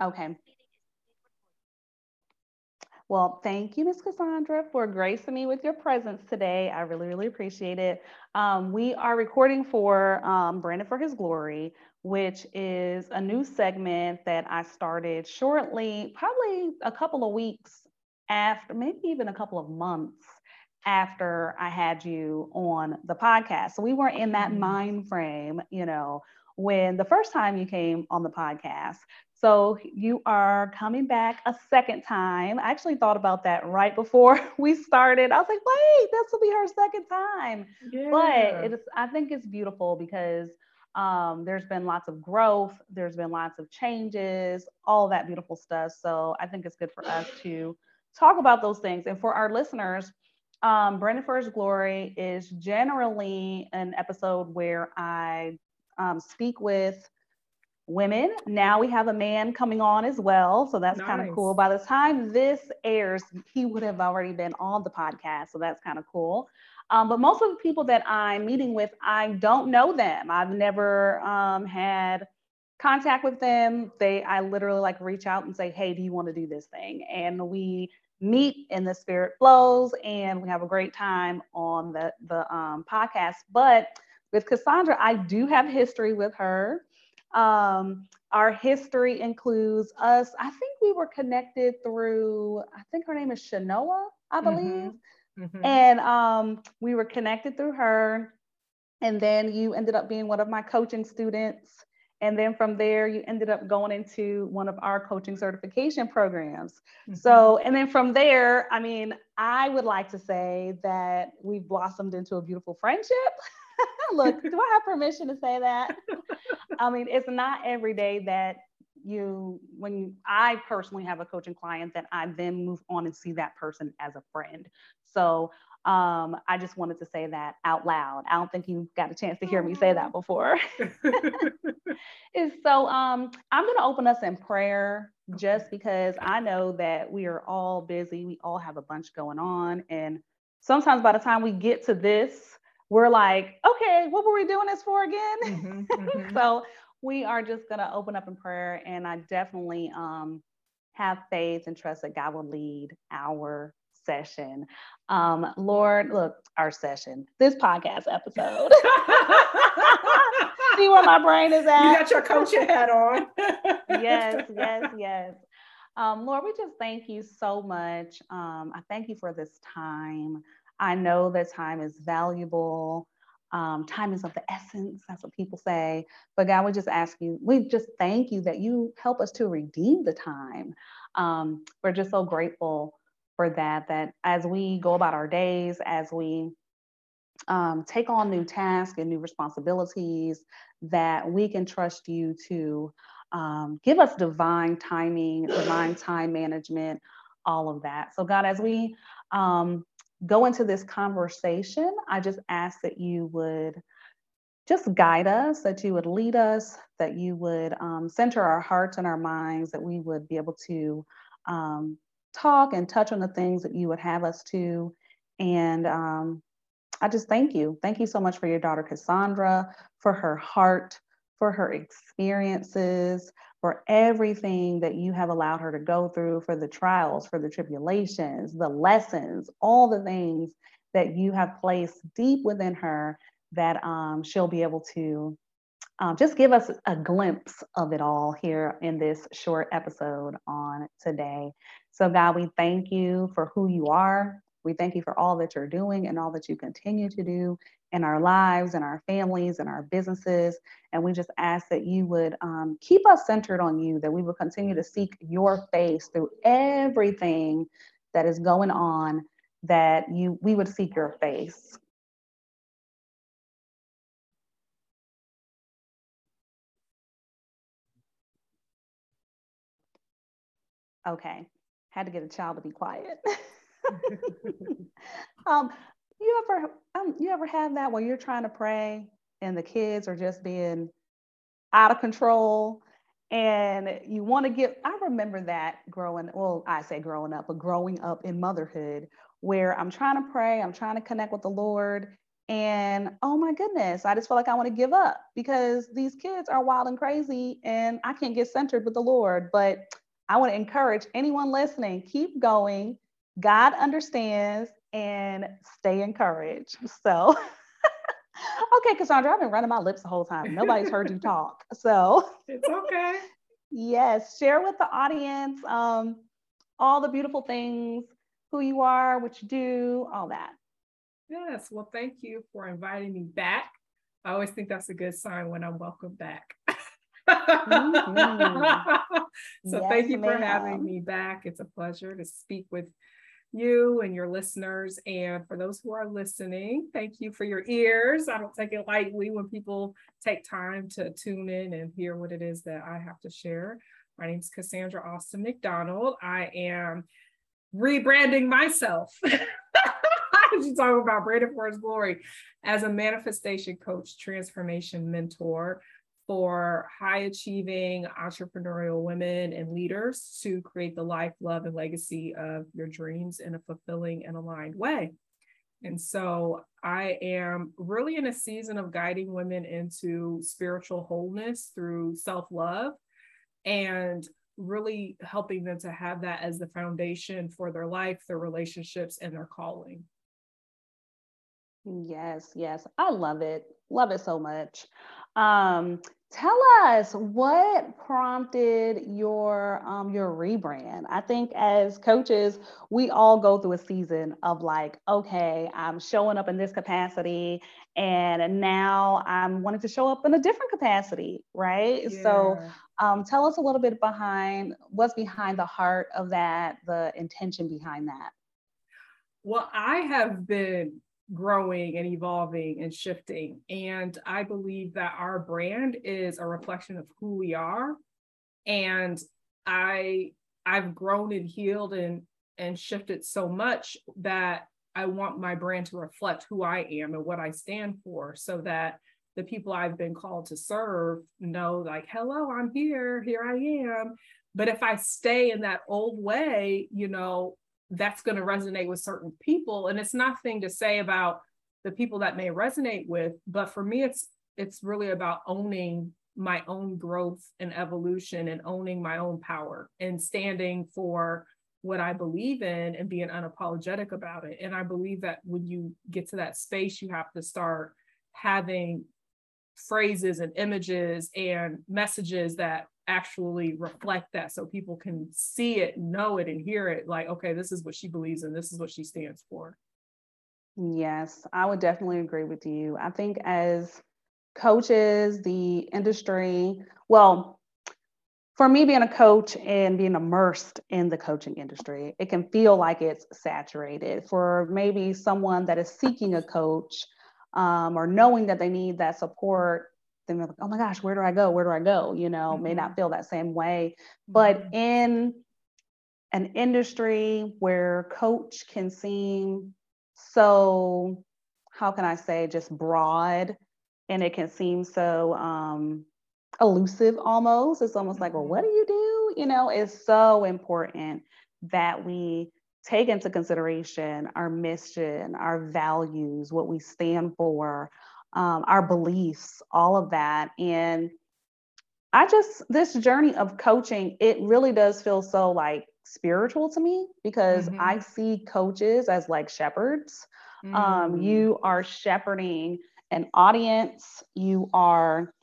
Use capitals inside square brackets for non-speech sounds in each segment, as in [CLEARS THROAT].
Okay. Well, thank you, Ms. Cassandra, for gracing me with your presence today. I really, really appreciate it. Um, we are recording for um, Branded for His Glory, which is a new segment that I started shortly, probably a couple of weeks after, maybe even a couple of months after I had you on the podcast. So we weren't in that mind frame, you know, when the first time you came on the podcast. So you are coming back a second time. I actually thought about that right before [LAUGHS] we started. I was like, wait, this will be her second time. Yeah. But it is, I think it's beautiful because um, there's been lots of growth, there's been lots of changes, all that beautiful stuff. So I think it's good for us to talk about those things. And for our listeners, um, Branded for His Glory is generally an episode where I um, speak with women. Now we have a man coming on as well. So that's nice. kind of cool. By the time this airs, he would have already been on the podcast. So that's kind of cool. Um, but most of the people that I'm meeting with, I don't know them. I've never um, had contact with them. They, I literally like reach out and say, Hey, do you want to do this thing? And we meet and the spirit flows and we have a great time on the, the um, podcast. But with Cassandra, I do have history with her. Um, our history includes us. I think we were connected through, I think her name is Shanoa, I mm-hmm. believe. Mm-hmm. Mm-hmm. And um, we were connected through her. And then you ended up being one of my coaching students. And then from there, you ended up going into one of our coaching certification programs. Mm-hmm. So, and then from there, I mean, I would like to say that we've blossomed into a beautiful friendship. [LAUGHS] [LAUGHS] Look, do I have permission to say that? I mean, it's not every day that you, when you, I personally have a coaching client that I then move on and see that person as a friend. So um, I just wanted to say that out loud. I don't think you got a chance to hear me say that before. [LAUGHS] so um, I'm going to open us in prayer just because I know that we are all busy. We all have a bunch going on. And sometimes by the time we get to this, we're like, okay, what were we doing this for again? Mm-hmm, [LAUGHS] mm-hmm. so we are just going to open up in prayer. And I definitely um, have faith and trust that God will lead our session. Um, Lord, look, our session, this podcast episode. [LAUGHS] [LAUGHS] See where my brain is at. You got your coaching hat on. yes, yes, yes. Um, Lord, we just thank you so much. Um, I thank you for this time. I know that time is valuable. Um, time is of the essence. That's what people say. But God, we just ask you, we just thank you that you help us to redeem the time. Um, we're just so grateful for that, that as we go about our days, as we um, take on new tasks and new responsibilities, that we can trust you to um, give us divine timing, divine time management, all of that. So, God, as we um, go into this conversation, I just ask that you would just guide us, that you would lead us, that you would um, center our hearts and our minds, that we would be able to um, talk and touch on the things that you would have us to. And um, I just thank you. Thank you so much for your daughter, Cassandra, for her heart, for her experiences, for everything that you have allowed her to go through, for the trials, for the tribulations, the lessons, all the things that you have placed deep within her that um, she'll be able to um, just give us a glimpse of it all here in this short episode on today. So, God, we thank you for who you are. We thank you for all that you're doing and all that you continue to do in our lives and our families and our businesses. And we just ask that you would um, keep us centered on you, that we will continue to seek your face through everything that is going on, that you we would seek your face. Okay, had to get a child to be quiet. [LAUGHS] [LAUGHS] um, you ever um, you ever have that where you're trying to pray and the kids are just being out of control and you want to give i remember that growing well i say growing up but growing up in motherhood where i'm trying to pray i'm trying to connect with the lord And oh my goodness, I just feel like I want to give up because these kids are wild and crazy and I can't get centered with the Lord. But I want to encourage anyone listening keep going. God understands and stay encouraged. So, [LAUGHS] okay, Cassandra, I've been running my lips the whole time. Nobody's heard you talk. So, it's okay. yes, share with the audience um, all the beautiful things, who you are, what you do, all that. Yes. Well, thank you for inviting me back. I always think that's a good sign when I'm welcome back. mm-hmm. [LAUGHS] so yes, thank you for having me back. It's a pleasure to speak with you and your listeners. And for those who are listening, thank you for your ears. I don't take it lightly when people take time to tune in and hear what it is that I have to share. My name is Cassandra Austin McDonald. I am rebranding myself. [LAUGHS] She's talking about branded for his glory as a manifestation coach, transformation mentor for high achieving entrepreneurial women and leaders to create the life, love, and legacy of your dreams in a fulfilling and aligned way. And so I am really in a season of guiding women into spiritual wholeness through self love and really helping them to have that as the foundation for their life, their relationships, and their calling. Yes, yes. I love it. Love it so much. Um, tell us what prompted your um, your rebrand. I think as coaches, we all go through a season of like, okay, I'm showing up in this capacity, and now I'm wanting to show up in a different capacity, right? Yeah. So, um, tell us a little bit behind what's behind the heart of that, the intention behind that. Well, I have been growing and evolving and shifting. And I believe that our brand is a reflection of who we are. And I I've grown and healed and and shifted so much that I want my brand to reflect who I am and what I stand for so that the people I've been called to serve know like hello I'm here here I am but if I stay in that old way you know that's going to resonate with certain people and it's nothing to say about the people that may resonate with but for me it's it's really about owning my own growth and evolution and owning my own power and standing for what I believe in and being unapologetic about it. And I believe that when you get to that space, you have to start having phrases and images and messages that actually reflect that so people can see it, know it, and hear it like, okay, this is what she believes and this is what she stands for. Yes, I would definitely agree with you. I think as coaches, the industry, well, for me being a coach and being immersed in the coaching industry, it can feel like it's saturated. For maybe someone that is seeking a coach um, or knowing that they need that support, then they're like, oh my gosh, where do I go? Where do I go? You know, mm-hmm. may not mm-hmm. feel that same way. But mm-hmm. in an industry where coach can seem so, how can I say, just broad and it can seem so um, elusive almost. It's almost like, well, what mm-hmm. do you do? You know, it's so important that we take into consideration our mission, our values, what we stand for, um, our beliefs, all of that. And I just, this journey of coaching, it really does feel so like spiritual to me because mm-hmm. I see coaches as like shepherds. Um, mm. Um, you are shepherding an audience, you are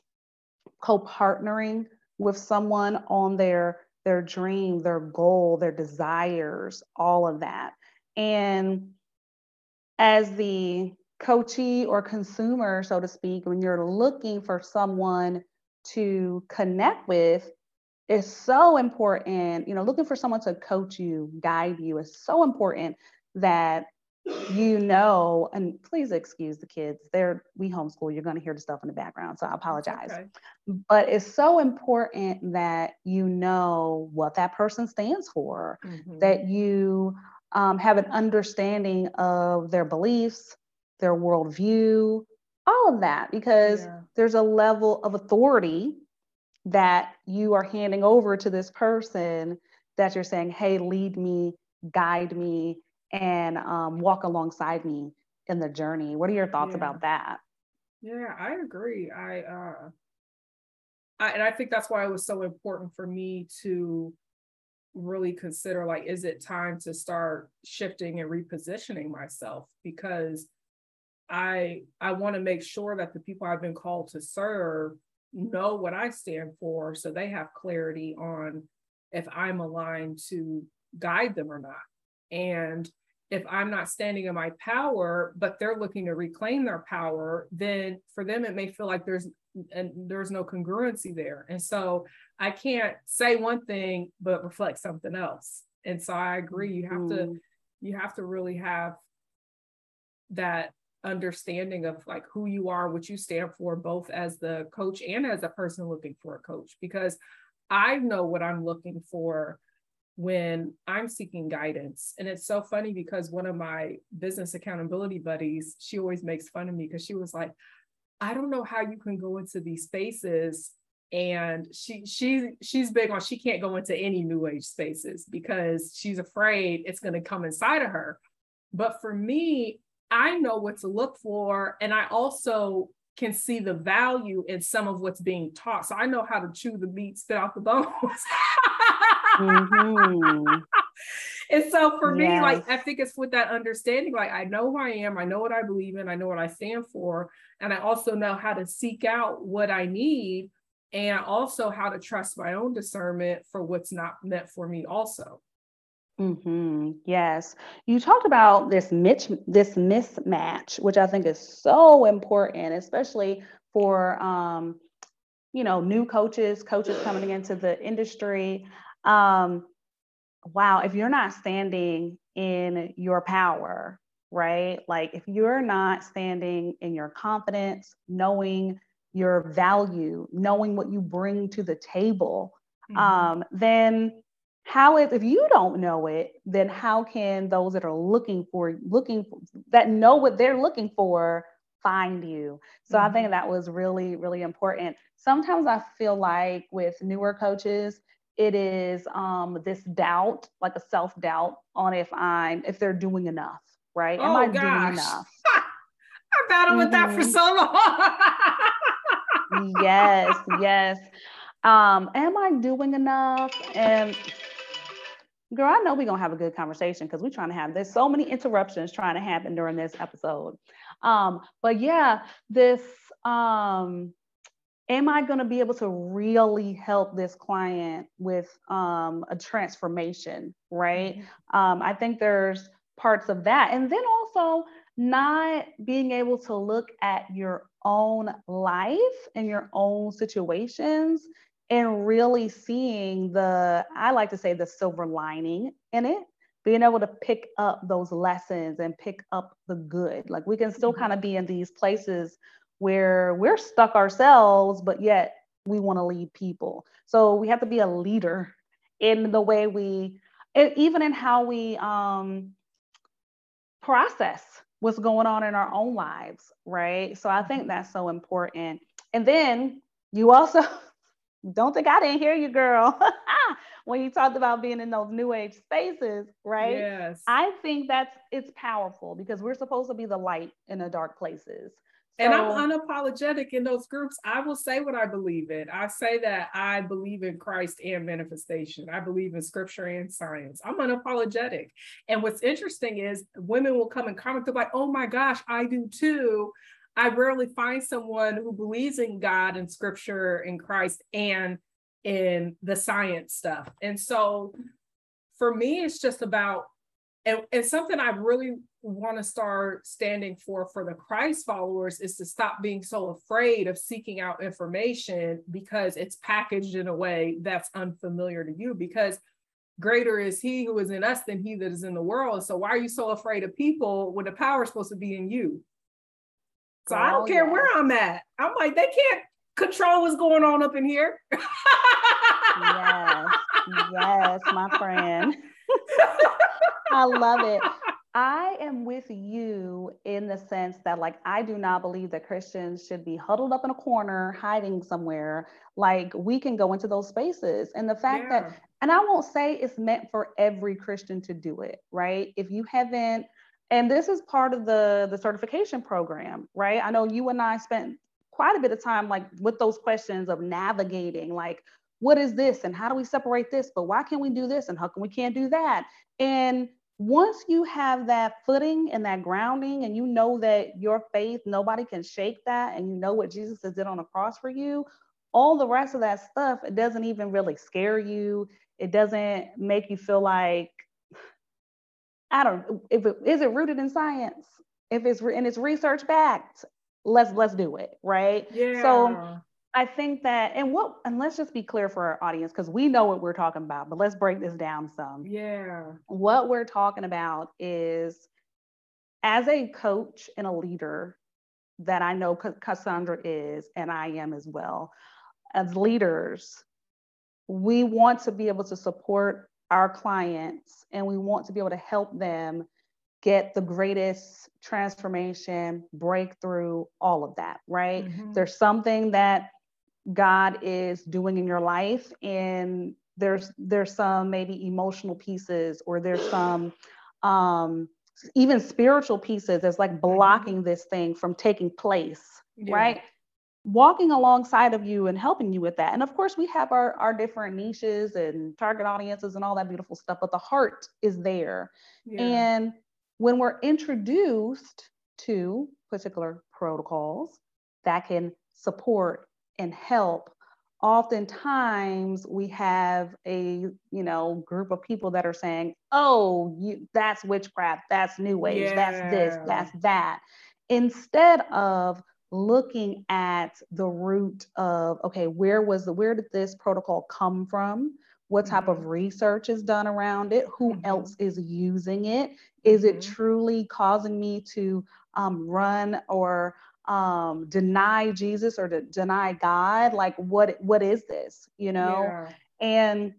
co partnering with someone on their their dream, their goal, their desires, all of that. And as the coachee or consumer, so to speak, when you're looking for someone to connect with, it's so important, you know, looking for someone to coach you, guide you is so important that you know, and please excuse the kids. They're we homeschool. You're going to hear the stuff in the background, so I apologize. Okay. But it's so important that you know what that person stands for, mm-hmm. that you um, have an understanding of their beliefs, their worldview, all of that, because yeah. there's a level of authority that you are handing over to this person that you're saying, hey, lead me, guide me, and um, walk alongside me in the journey. What are your thoughts yeah. about that? Yeah, I agree. I uh I, and I think that's why it was so important for me to really consider like is it time to start shifting and repositioning myself because I I want to make sure that the people I've been called to serve know what I stand for so they have clarity on if I'm aligned to guide them or not. And if I'm not standing in my power, but they're looking to reclaim their power, then for them it may feel like there's and there's no congruency there. And so I can't say one thing but reflect something else. And so I agree. You have to mm-hmm. you have to really have that understanding of like who you are, what you stand for, both as the coach and as a person looking for a coach, because I know what I'm looking for when I'm seeking guidance. And it's so funny because one of my business accountability buddies, she always makes fun of me because she was like, I don't know how you can go into these spaces and she she she's big on she can't go into any new age spaces because she's afraid it's going to come inside of her. But for me, I know what to look for and I also can see the value in some of what's being taught. So I know how to chew the meat, spit out the bones. mm-hmm. [LAUGHS] And so for yes. me, like I think it's with that understanding, like I know who I am, I know what I believe in, I know what I stand for, and I also know how to seek out what I need and also how to trust my own discernment for what's not meant for me also. Mm-hmm. Yes, you talked about this mitch, this mismatch, which I think is so important, especially for um, you know new coaches, coaches coming into the industry. Um, wow, if you're not standing in your power, right? Like if you're not standing in your confidence, knowing your value, knowing what you bring to the table, mm-hmm. um, then how if, if you don't know it, then how can those that are looking for looking for, that know what they're looking for find you? So mm-hmm. I think mm-hmm. that was really really important. Sometimes I feel like with newer coaches, it is um, this doubt, like a self doubt on if I'm if they're doing enough, right? Am oh, I gosh. doing enough? [LAUGHS] I battled mm-hmm. with that for mm-hmm. so long. [LAUGHS] yes, yes. Um, am I doing enough? And girl, I know we're gonna have a good conversation because we're trying to have there's so many interruptions trying to happen during this episode. Um, but yeah, this um am I going to be able to really help this client with um, a transformation, right? Mm-hmm. Um, I think there's parts of that. And then also not being able to look at your own life and your own situations and really seeing the, I like to say, the silver lining in it. Being able to pick up those lessons and pick up the good. Like we can still mm-hmm. kind of be in these places where we're stuck ourselves, but yet we want to lead people. So we have to be a leader in the way we, even in how we um, process what's going on in our own lives, right? So I think mm-hmm. that's so important. And then you also [LAUGHS] don't think I didn't hear you, girl. [LAUGHS] when you talked about being in those new age spaces, right? Yes. I think that's it's powerful because we're supposed to be the light in the dark places and I'm unapologetic in those groups. I will say what I believe in. I say that I believe in Christ and manifestation. I believe in scripture and science. I'm unapologetic. And what's interesting is women will come and comment, they're like, oh my gosh, I do too. I rarely find someone who believes in God and scripture and Christ and in the science stuff. And so for me, it's just about and, and something I really want to start standing for for the Christ followers is to stop being so afraid of seeking out information because it's packaged in a way that's unfamiliar to you because greater is he who is in us than he that is in the world. So why are you so afraid of people when the power is supposed to be in you? So oh, I don't oh, care yes. where I'm at. I'm like, they can't control what's going on up in here. yes, yes, my friend. [LAUGHS] I love it. I am with you in the sense that, like, I do not believe that Christians should be huddled up in a corner, hiding somewhere. Like, we can go into those spaces. And the fact yeah. that, and I won't say it's meant for every Christian to do it, right? If you haven't and this is part of the the certification program right? I know you and i spent quite a bit of time like with those questions of navigating like what is this and how do we separate this? But why can't we do this and how can we can't do that? And once you have that footing and that grounding and you know that your faith nobody can shake that and you know what jesus has did on the cross for you all the rest of that stuff it doesn't even really scare you. It doesn't make you feel like I don't if it is it rooted in science. If it's and it's research backed, let's let's do it, right? Yeah. So I think that and what and let's just be clear for our audience because we know what we're talking about, but let's break this down some. Yeah. What we're talking about is as a coach and a leader that I know Cassandra is and I am as well. As leaders, we want to be able to support our clients and we want to be able to help them get the greatest transformation, breakthrough, all of that, right? Mm-hmm. There's something that God is doing in your life and there's there's some maybe emotional pieces or there's some um even spiritual pieces that's like mm-hmm. blocking this thing from taking place, yeah. right? Walking alongside of you and helping you with that. And of course, we have our, our different niches and target audiences and all that beautiful stuff, but the heart is there. Yeah. And when we're introduced to particular protocols that can support and help, oftentimes we have a you know group of people that are saying, "Oh, you, that's witchcraft, that's new age, yeah. that's this, that's that," instead of looking at the root of okay where was the where did this protocol come from what type mm-hmm. of research is done around it who mm-hmm. else is using it is mm-hmm. it truly causing me to um, run or um, deny jesus or to deny god like what what is this you know yeah. and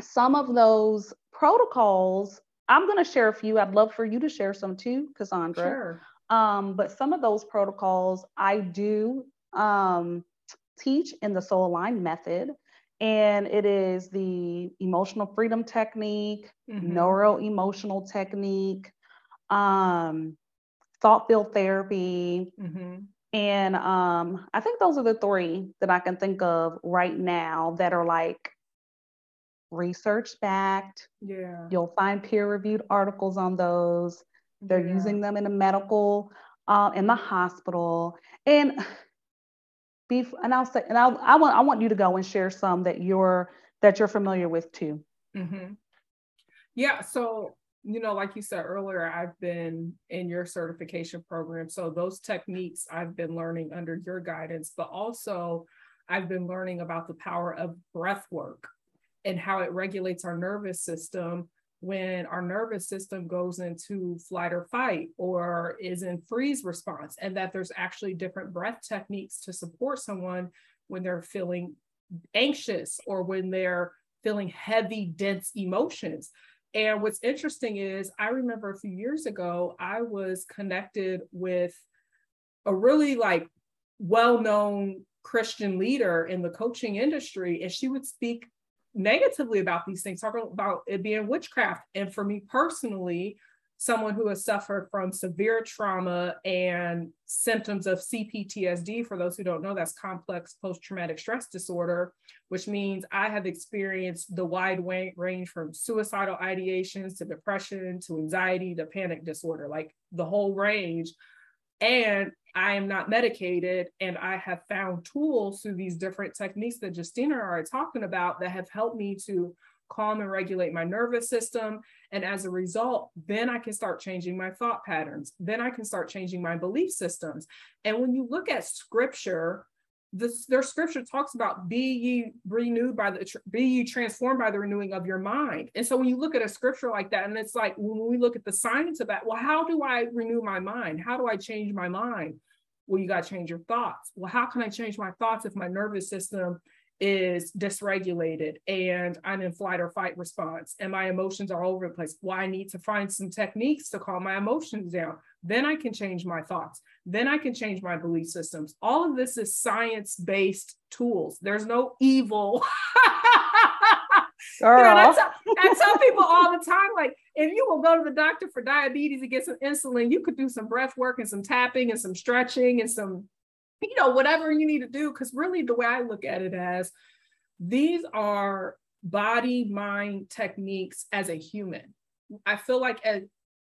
some of those protocols i'm going to share a few i'd love for you to share some too cassandra sure. Um, but some of those protocols I do um, teach in the soul aligned method. And it is the emotional freedom technique, mm-hmm. neuro emotional technique, um, thought field therapy. Mm-hmm. And um, I think those are the three that I can think of right now that are like research backed. Yeah. You'll find peer reviewed articles on those. They're yeah. using them in the medical, uh, in the hospital, and [SIGHS] be. And I'll say, and I, I want, I want you to go and share some that you're that you're familiar with too. Mm-hmm. Yeah. So you know, like you said earlier, I've been in your certification program. So those techniques I've been learning under your guidance, but also I've been learning about the power of breath work and how it regulates our nervous system when our nervous system goes into flight or fight or is in freeze response, and that there's actually different breath techniques to support someone when they're feeling anxious or when they're feeling heavy, dense emotions. And what's interesting is, I remember a few years ago, I was connected with a really like well known Christian leader in the coaching industry, and she would speak negatively about these things, talking about it being witchcraft. And for me personally, someone who has suffered from severe trauma and symptoms of CPTSD, for those who don't know, that's complex post traumatic stress disorder, which means I have experienced the wide range from suicidal ideations to depression to anxiety to panic disorder, like the whole range. And I am not medicated. And I have found tools through these different techniques that Justina are talking about that have helped me to calm and regulate my nervous system. And as a result, then I can start changing my thought patterns. Then I can start changing my belief systems. And when you look at scripture, this their scripture talks about be ye renewed by the be ye transformed by the renewing of your mind and so when you look at a scripture like that and it's like when we look at the science of that well how do i renew my mind how do i change my mind well you got to change your thoughts well how can i change my thoughts if my nervous system is dysregulated and I'm in flight or fight response and my emotions are all over the place. Well, I need to find some techniques to calm my emotions down. Then I can change my thoughts. Then I can change my belief systems. All of this is science based tools. There's no evil. Girl. [LAUGHS] You know, I, tell, I tell people all the time, like, if you will go to the doctor for diabetes and get some insulin, you could do some breath work and some tapping and some stretching and some, you know, whatever you need to do. Because really, the way I look at it as these are body mind techniques as a human. I feel like as,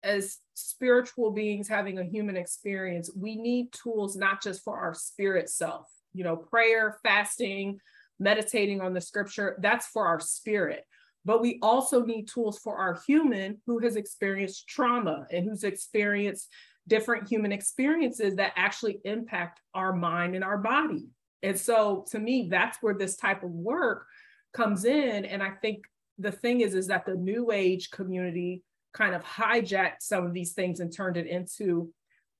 as spiritual beings having a human experience, we need tools not just for our spirit self, you know, prayer, fasting, meditating on the scripture, that's for our spirit but we also need tools for our human who has experienced trauma and who's experienced different human experiences that actually impact our mind and our body. And so to me, that's where this type of work comes in. And I think the thing is, is that the new age community kind of hijacked some of these things and turned it into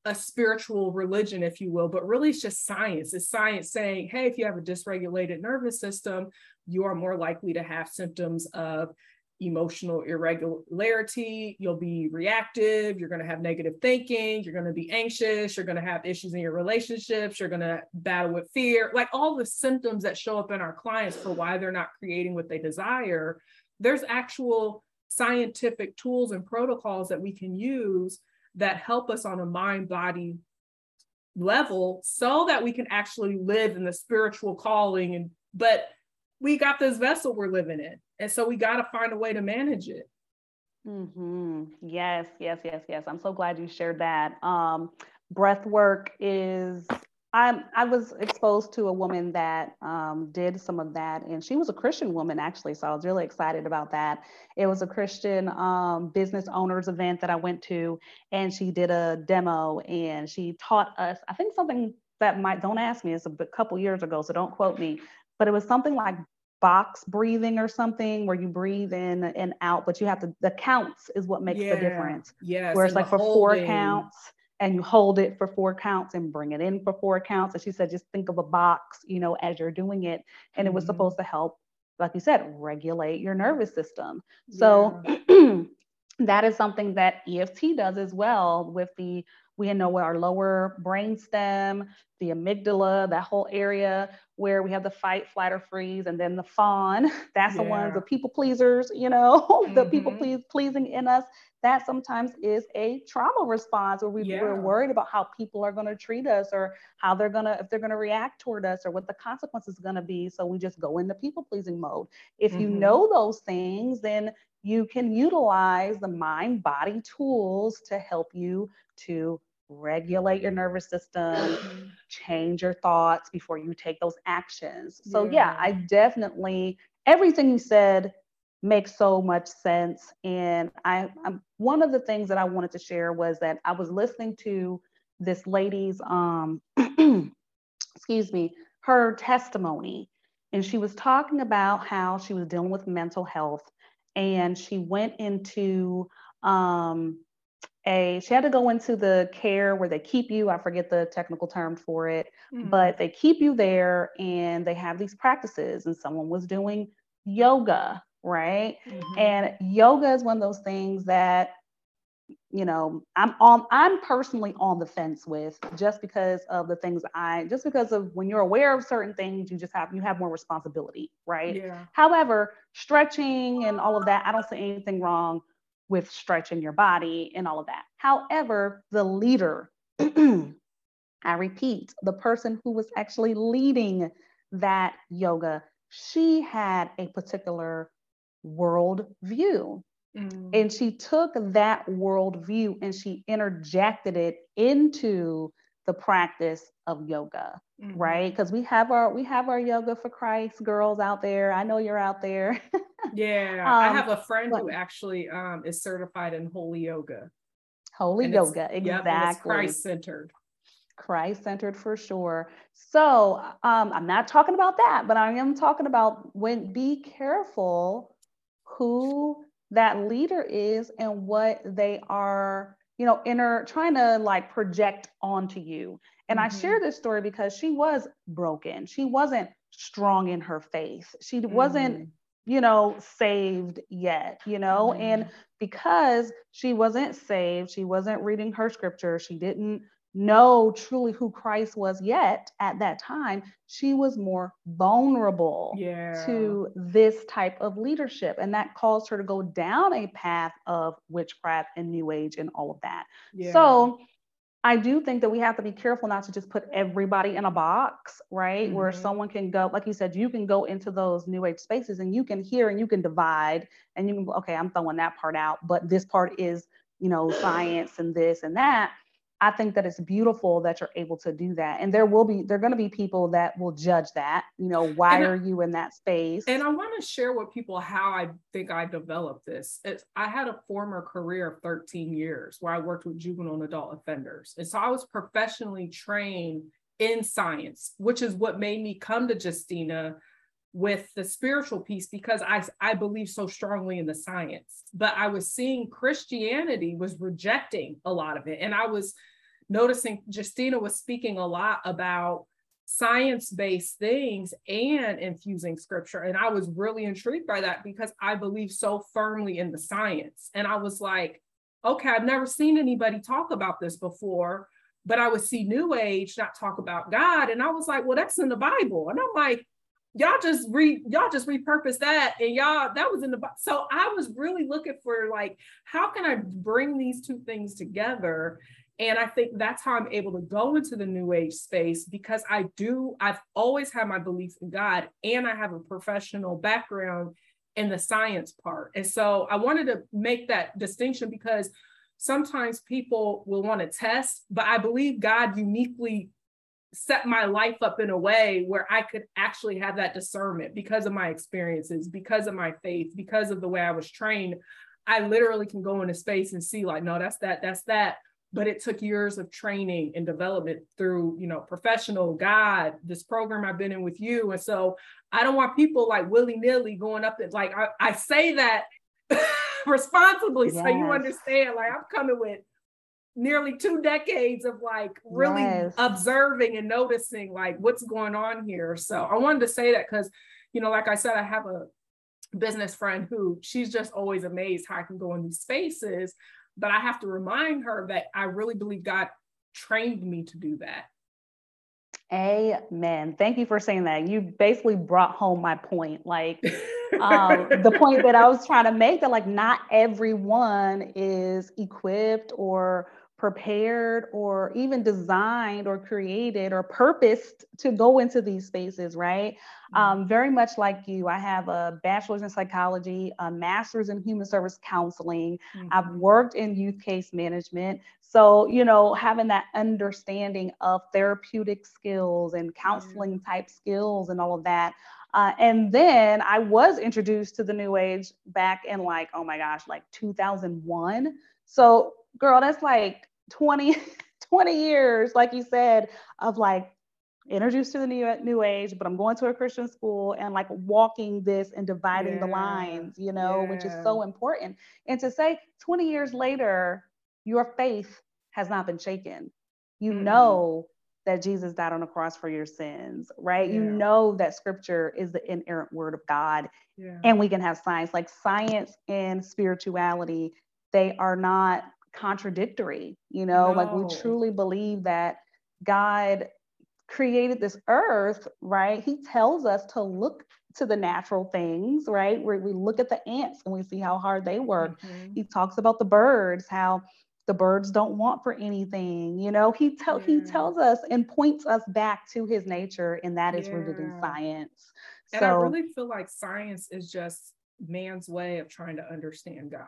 a spiritual religion, if you will, but really it's just science. It's science saying, hey, if you have a dysregulated nervous system, you are more likely to have symptoms of emotional irregularity. You'll be reactive. You're going to have negative thinking. You're going to be anxious. You're going to have issues in your relationships. You're going to battle with fear. Like all the symptoms that show up in our clients for why they're not creating what they desire. There's actual scientific tools and protocols that we can use that help us on a mind body level so that we can actually live in the spiritual calling and but we got this vessel we're living in. And so we got to find a way to manage it. Mm-hmm. Yes, yes, yes, yes. I'm so glad you shared that. Um, breath work is, I, I was exposed to a woman that um, did some of that, and she was a Christian woman actually. So I was really excited about that. It was a Christian um, business owners event that I went to, and she did a demo and she taught us, I think something that might, don't ask me, it's a couple years ago, so don't quote me, but it was something like box breathing or something where you breathe in and out, but you have to, the counts is what makes yeah. the difference. Yes. Where it's like for four counts and you hold it for four counts and bring it in for four counts. And she said, just think of a box, you know, as you're doing it. And mm-hmm. it was mm-hmm. supposed to help, like you said, regulate your nervous system. So [CLEARS THROAT] that is something that EFT does as well with the we know where our lower brain stem, the amygdala, that whole area where we have the fight, flight, or freeze, and then the fawn. [LAUGHS] That's yeah. the ones, the people pleasers, you know, mm-hmm. [LAUGHS] the people mm-hmm. please pleasing in us. That sometimes is a trauma response where we, yeah. we're worried about how people are going to treat us or how they're going to, if they're going to react toward us or what the consequences going to be. So we just go into people pleasing mode. If mm-hmm. you know those things, then you can utilize the mind body tools to help you to regulate your nervous system, mm-hmm. change your thoughts before you take those actions. So, yeah, yeah I definitely, everything you said makes so much sense. And I, I'm, one of the things that I wanted to share was that I was listening to this lady's, um, [CLEARS THROAT] excuse me, her testimony. And she was talking about how she was dealing with mental health and she went into um, a she had to go into the care where they keep you i forget the technical term for it mm-hmm. but they keep you there and they have these practices and someone was doing yoga right mm-hmm. and yoga is one of those things that you know i'm on i'm personally on the fence with just because of the things i just because of when you're aware of certain things you just have you have more responsibility right yeah. however stretching and all of that i don't see anything wrong with stretching your body and all of that. However, the leader, [CLEARS THROAT] I repeat, the person who was actually leading that yoga, she had a particular world view. Mm. And she took that world view and she interjected it into the practice of yoga mm-hmm. right? Because we have our we have our yoga for christ girls out there. I know you're out there. [LAUGHS] Yeah um, i have a friend but, who actually um, is certified in holy yoga. Holy yoga exactly yep, christ centered christ centered for sure. So um, i'm not talking about that but i am talking about when be careful who that leader is and what they are you know, inner trying to like project onto you. And mm-hmm. I share this story because she was broken. She wasn't strong in her faith. She mm-hmm. wasn't, you know, saved yet, you know, mm-hmm. and because she wasn't saved, she wasn't reading her scripture, she didn't know truly who Christ was yet at that time, she was more vulnerable yeah. to this type of leadership. And that caused her to go down a path of witchcraft and new age and all of that. Yeah. So I do think that we have to be careful not to just put everybody in a box, right? Mm-hmm. Where someone can go, like you said, you can go into those new age spaces and you can hear and you can divide and you can, okay, I'm throwing that part out, but this part is, you know, science and this and that. I think that it's beautiful that you're able to do that. And there will be, there are going to be people that will judge that, you know, why and are I, you in that space? And I want to share with people how I think I developed this. It's, I had a former career of 13 years where I worked with juvenile and adult offenders. And so I was professionally trained in science, which is what made me come to Justina with the spiritual piece because I, I believe so strongly in the science. But I was seeing Christianity was rejecting a lot of it. And I was noticing Justina was speaking a lot about science-based things and infusing scripture. And I was really intrigued by that because I believe so firmly in the science. And I was like, okay, I've never seen anybody talk about this before. But I would see New Age not talk about God. And I was like, well, that's in the Bible. And I'm like, y'all just re y'all just repurpose that and y'all that was in the so i was really looking for like how can i bring these two things together? And i think that's how i'm able to go into the new age space because i do i've always had my belief in god and i have a professional background in the science part. And so i wanted to make that distinction because sometimes people will want to test but i believe god uniquely set my life up in a way where I could actually have that discernment because of my experiences, because of my faith, because of the way I was trained. I literally can go into space and see, like, no, that's that, that's that. But it took years of training and development through, you know, professional God, this program I've been in with you. And so I don't want people like willy nilly going up and like, I, I say that [LAUGHS] responsibly yes. so you understand, like, I'm coming with nearly two decades of like really yes. observing and noticing like what's going on here. So I wanted to say that because, you know, like I said, I have a business friend who she's just always amazed how I can go in these spaces. But I have to remind her that I really believe God trained me to do that. Amen. Thank you for saying that. You basically brought home my point. Like [LAUGHS] um, the point that I was trying to make that like not everyone is equipped or prepared or even designed or created or purposed to go into these spaces, right? Mm-hmm. Um, very much like you, I have a bachelor's in psychology, a master's in human service counseling. Mm-hmm. I've worked in youth case management. So, you know, having that understanding of therapeutic skills and counseling mm-hmm. type skills and all of that. Uh, and then I was introduced to the new age back in like, oh my gosh, like 2001. So, girl, that's like 20, [LAUGHS] 20 years, like you said, of like introduced to the new new age, but I'm going to a Christian school and like walking this and dividing yeah. the lines, you know, yeah. which is so important. And to say 20 years later, your faith has not been shaken. You mm-hmm. know that Jesus died on the cross for your sins, right? Yeah. You know that scripture is the inerrant word of God. And we can have science, like science and spirituality, they are not contradictory, you know, no. like we truly believe that God created this earth, right? He tells us to look to the natural things, right? Where we look at the ants and we see how hard they work. Mm-hmm. He talks about the birds, how the birds don't want for anything. You know, he tell yeah. he tells us and points us back to his nature, and that is yeah. rooted in science. And so, I really feel like science is just man's way of trying to understand God.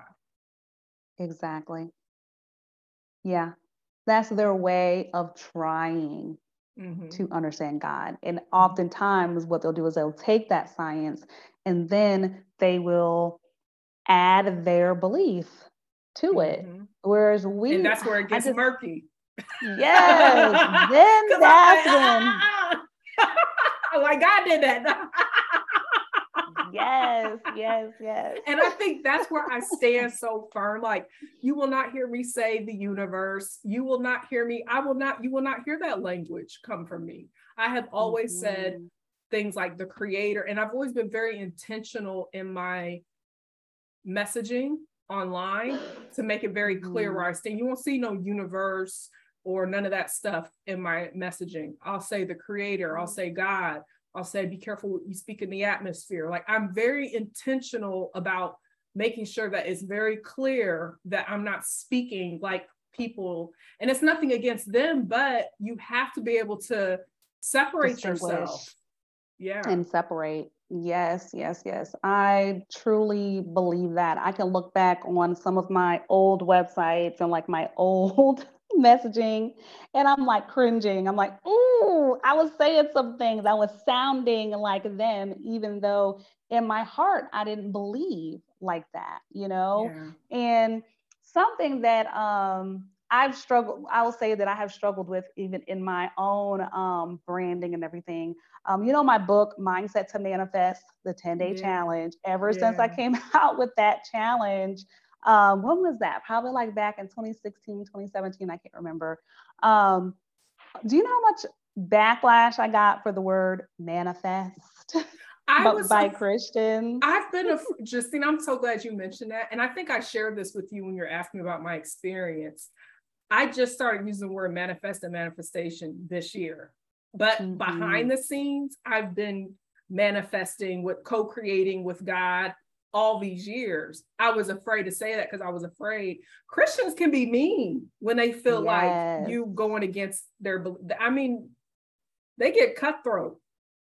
Exactly. Yeah, that's their way of trying mm-hmm. to understand God. And mm-hmm. oftentimes, what they'll do is they'll take that science and then they will add their belief to mm-hmm. it. Whereas we, and that's where it gets just, murky. Yes, [LAUGHS] then that's when. [LAUGHS] like God did that [LAUGHS] yes, yes, yes. And I think that's where I stand so firm. Like, you will not hear me say the universe. You will not hear me. I will not, you will not hear that language come from me. I have always mm-hmm. said things like the creator, and I've always been very intentional in my messaging online to make it very clear mm-hmm. where I stand. You won't see no universe, or none of that stuff in my messaging. I'll say the creator, I'll say God, I'll say be careful what you speak in the atmosphere. Like I'm very intentional about making sure that it's very clear that I'm not speaking like people, and it's nothing against them, but you have to be able to separate yourself. Yeah. And separate. Yes, yes, yes. I truly believe that. I can look back on some of my old websites and like my [LAUGHS] old messaging and I'm like cringing. I'm like, ooh, I was saying some things. I was sounding like them, even though in my heart I didn't believe like that, you know? Yeah. And something that um I've struggled, I will say that I have struggled with even in my own um, branding and everything. Um, you know, my book, Mindset to Manifest, the 10 day yeah. challenge, ever yeah. since I came [LAUGHS] out with that challenge, um, when was that? Probably like back in 2016, 2017, I can't remember. Um, do you know how much backlash I got for the word manifest? I [LAUGHS] was by Christians. I've been a Justine. I'm so glad you mentioned that, and I think I shared this with you when you're asking about my experience. I just started using the word manifest and manifestation this year. But mm-hmm. behind the scenes, I've been manifesting with co-creating with God all these years. I was afraid to say that because I was afraid Christians can be mean when they feel yes. like you going against their I mean, they get cutthroat.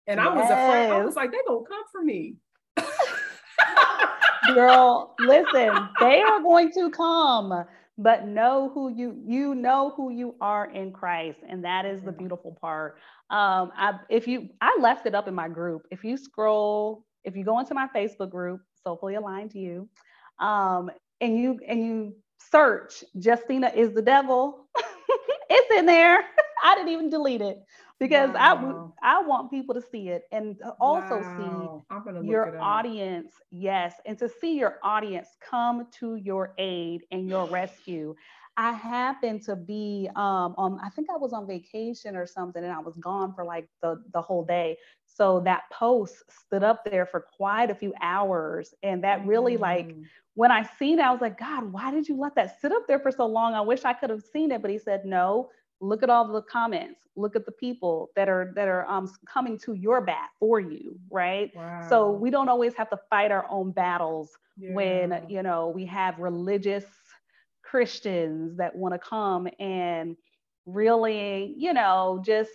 And. I was afraid. I was like, they gonna come for me. [LAUGHS] Girl, listen, they are going to come but know who you you know who you are in Christ and that is the beautiful part um I if you I left it up in my group if you scroll if you go into my Facebook group soulfully aligned to you um and you and you search Justina is the devil [LAUGHS] it's in there [LAUGHS] I didn't even delete it because wow. I I want people to see it and also wow. see your audience, yes, and to see your audience come to your aid and your rescue. I happened to be um, on, I think I was on vacation or something, and I was gone for like the, the whole day. So that post stood up there for quite a few hours. And that really, mm. like, when I seen it, I was like, God, why did you let that sit up there for so long? I wish I could have seen it. But he said, no, look at all the comments look at the people that are that are um, coming to your bat for you right wow. so we don't always have to fight our own battles yeah. when you know we have religious christians that want to come and really you know just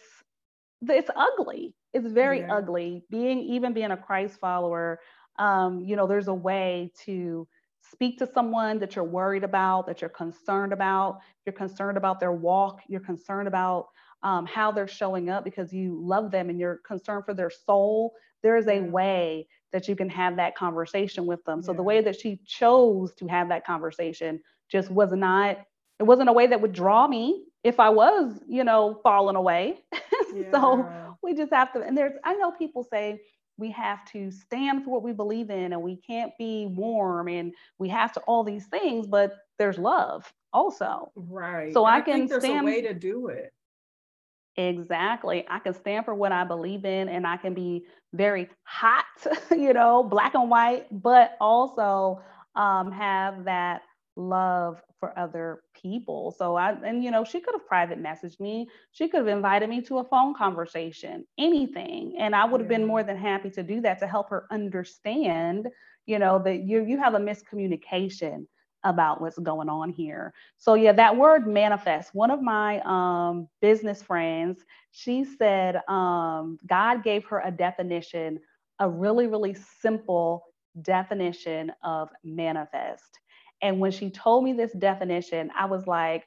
it's ugly it's very yeah. ugly being even being a christ follower um, you know there's a way to speak to someone that you're worried about, that you're concerned about. You're concerned about their walk. You're concerned about um, how they're showing up because you love them and you're concerned for their soul. There is a way that you can have that conversation with them. So the way that she chose to have that conversation just was not, it wasn't a way that would draw me if I was, you know, falling away. [LAUGHS] Yeah. so we just have to, and there's, I know people say, we have to stand for what we believe in and we can't be warm and we have to all these things but there's love also. Right so i, I can there's stand a way to do it. Exactly. I can stand for what i believe in and i can be very hot [LAUGHS] you know black and white but also um, have that love for other people. So I, and you know, she could have private messaged me. She could have invited me to a phone conversation, anything. And I would have been more than happy to do that to help her understand, you know, that you you have a miscommunication about what's going on here. So yeah, that word manifest. One of my um, business friends, she said um, God gave her a definition, a really really simple definition of manifest. And when she told me this definition, I was like,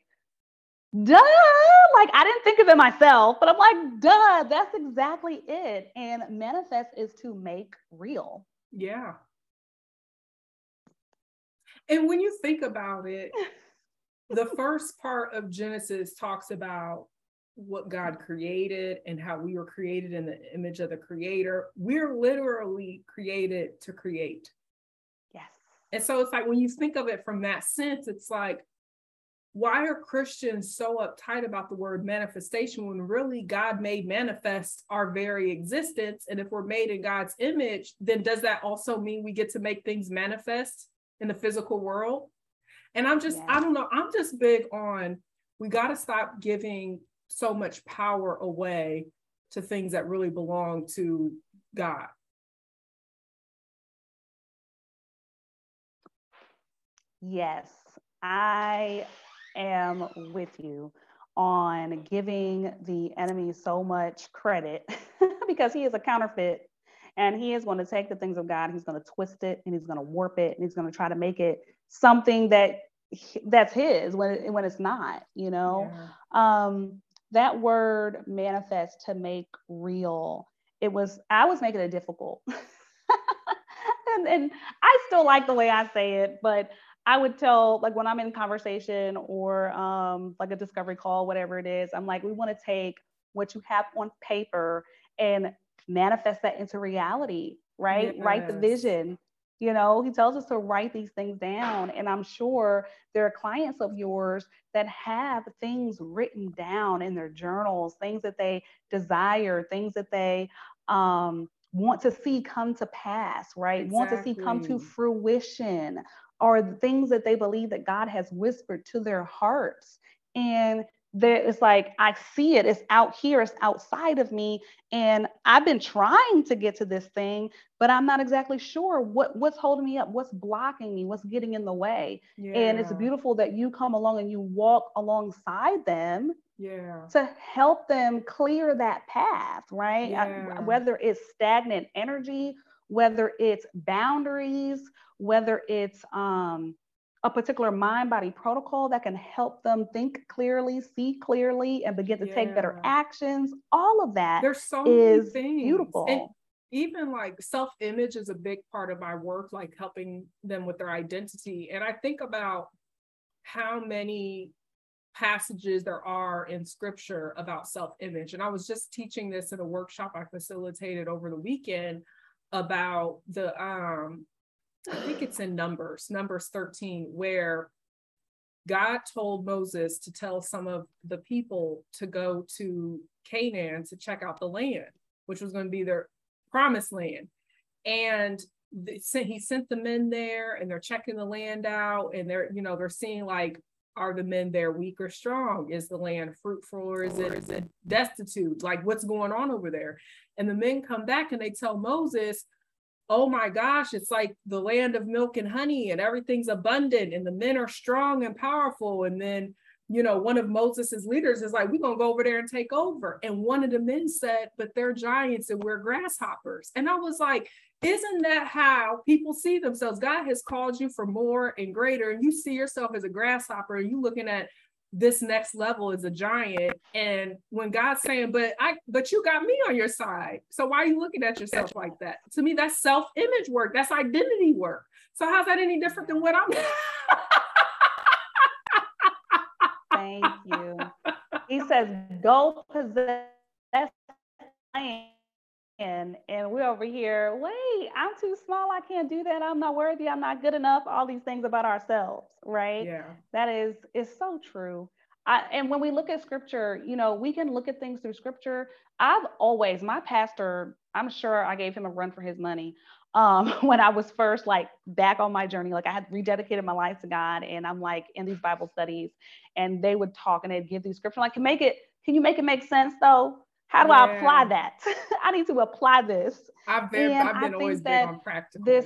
duh, like I didn't think of it myself, but I'm like, duh, that's exactly it. And manifest is to make real. Yeah. And when you think about it, [LAUGHS] the first part of Genesis talks about what God created and how we were created in the image of the creator. We're literally created to create. And so it's like when you think of it from that sense, it's like, why are Christians so uptight about the word manifestation when really God made manifest our very existence? And if we're made in God's image, then does that also mean we get to make things manifest in the physical world? And I'm just, yeah. I don't know, I'm just big on we got to stop giving so much power away to things that really belong to God. Yes, I am with you on giving the enemy so much credit [LAUGHS] because he is a counterfeit and he is going to take the things of God, he's going to twist it and he's going to warp it and he's going to try to make it something that that's his when when it's not, you know. Yeah. Um that word manifest to make real. It was I was making it difficult. [LAUGHS] and, and I still like the way I say it, but I would tell, like when I'm in conversation or um, like a discovery call, whatever it is, I'm like, we want to take what you have on paper and manifest that into reality, right? Yes. Write the vision. You know, he tells us to write these things down. And I'm sure there are clients of yours that have things written down in their journals, things that they desire, things that they um, want to see come to pass, right? Exactly. Want to see come to fruition or things that they believe that God has whispered to their hearts. And there it's like I see it, it's out here, it's outside of me. And I've been trying to get to this thing, but I'm not exactly sure what, what's holding me up, what's blocking me, what's getting in the way. Yeah. And it's beautiful that you come along and you walk alongside them yeah to help them clear that path right yeah. whether it's stagnant energy whether it's boundaries whether it's um, a particular mind body protocol that can help them think clearly, see clearly, and begin to yeah. take better actions. All of that There's so is beautiful. And even like self image is a big part of my work, like helping them with their identity. And I think about how many passages there are in scripture about self image. And I was just teaching this in a workshop I facilitated over the weekend about the um I think it's in Numbers, Numbers 13, where God told Moses to tell some of the people to go to Canaan to check out the land, which was going to be their promised land. And he sent the men there and they're checking the land out and they're, you know, they're seeing like, are the men there weak or strong? Is the land fruitful or is it, is it destitute? Like what's going on over there? And the men come back and they tell Moses, oh my gosh, it's like the land of milk and honey and everything's abundant and the men are strong and powerful. And then, you know, one of Moses's leaders is like, we're going to go over there and take over. And one of the men said, but they're giants and we're grasshoppers. And I was like, isn't that how people see themselves? God has called you for more and greater, and you see yourself as a grasshopper, and you looking at this next level is a giant. And when god's saying but i but you got me on your side. So why are you looking at yourself like that? To me that's self-image work. That's identity work. So how's that any different than what i'm [LAUGHS] thank you. He says go possess land and and we're over here wait i'm too small i can't do that i'm not worthy i'm not good enough all these things about ourselves right? Yeah. That is is so true. I, and when we look at scripture you know we can look at things through scripture. I've always my pastor i'm sure i gave him a run for his money um, [LAUGHS] when i was first like back on my journey like i had rededicated my life to god and i'm like in these bible studies and they would talk and they'd give these scripture like can make it can you make it make sense though how do yeah. I apply that? [LAUGHS] I need to apply this. I've been, and I've been always big on practical. This,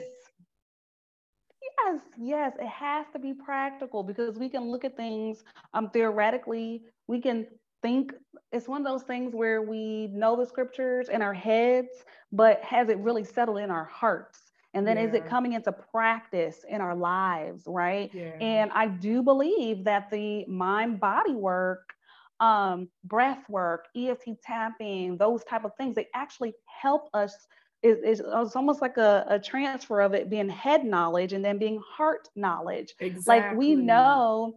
yes, yes, it has to be practical because we can look at things um, theoretically. We can think it's one of those things where we know the scriptures in our heads, but has it really settled in our hearts? And then yeah. is it coming into practice in our lives, right? Yeah. And I do believe that the mind body work um, breath work, EFT tapping, those type of things, they actually help us. It's, it's almost like a, a, transfer of it being head knowledge and then being heart knowledge. Exactly. Like we know,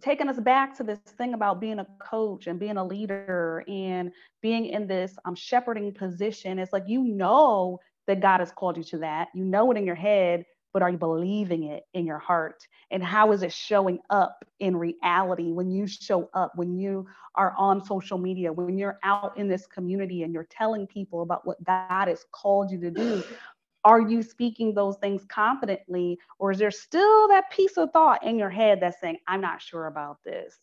taking us back to this thing about being a coach and being a leader and being in this um, shepherding position. It's like you know that God has called you to that. You know it in your head, but are you believing it in your heart? And how is it showing up in reality when you show up, when you are on social media, when you're out in this community and you're telling people about what God has called you to do? Are you speaking those things confidently? Or is there still that piece of thought in your head that's saying, I'm not sure about this?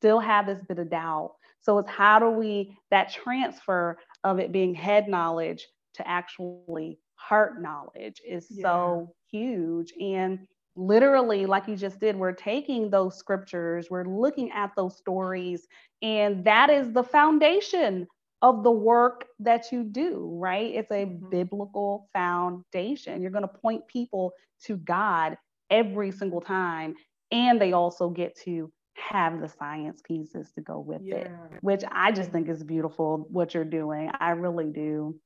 still have this bit of doubt. So it's how do we, that transfer of it being head knowledge to actually heart knowledge is yeah. so huge. And literally, like you just did, we're taking those scriptures, we're looking at those stories, and that is the foundation of the work that you do, right? It's a mm-hmm. biblical foundation. You're going to point people to God every single time. And they also get to have the science pieces to go with yeah. it, which I just think is beautiful what you're doing. I really do.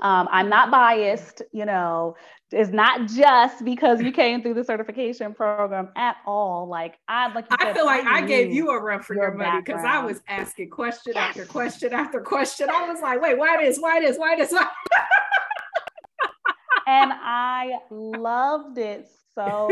Um, I'm not biased, you know, it's not just because you came through the certification program at all. Like I like I said, feel like I, I gave you a run for your, your money because I was asking question yes. after question after question. I was like, wait, why this? Why this? Why this? [LAUGHS] and I loved it so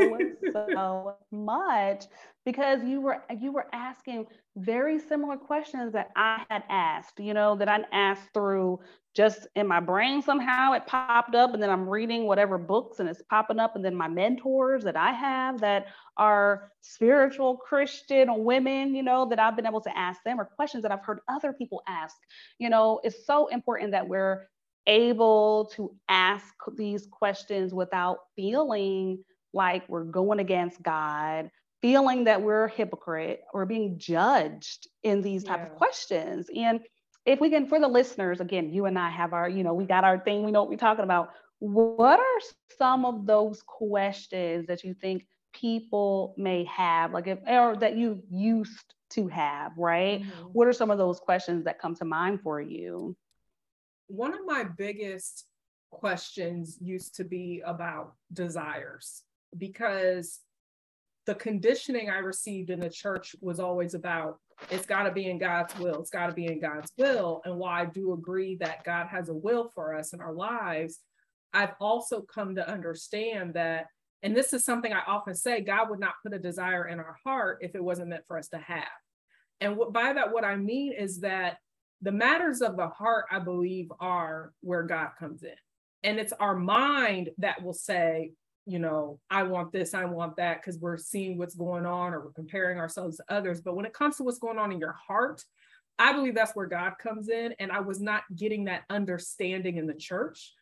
so much because you were you were asking very similar questions that I had asked, you know, that I'd asked through just in my brain somehow it popped up and then I'm reading whatever books and it's popping up and then my mentors that I have that are spiritual Christian women, you know, that I've been able to ask them or questions that I've heard other people ask. You know, it's so important that we're able to ask these questions without feeling like we're going against God feeling that we're a hypocrite or being judged in these type yeah. of questions. And if we can, for the listeners, again, you and I have our, you know, we got our thing, we know what we're talking about. What are some of those questions that you think people may have, like if, or that you used to have, right? Mm-hmm. What are some of those questions that come to mind for you? One of my biggest questions used to be about desires because the conditioning I received in the church was always about it's got to be in God's will. It's got to be in God's will. And while I do agree that God has a will for us in our lives, I've also come to understand that, and this is something I often say God would not put a desire in our heart if it wasn't meant for us to have. And what, by that, what I mean is that the matters of the heart, I believe, are where God comes in. And it's our mind that will say, you know, I want this, I want that, because we're seeing what's going on or we're comparing ourselves to others. But when it comes to what's going on in your heart, I believe that's where God comes in. And I was not getting that understanding in the church.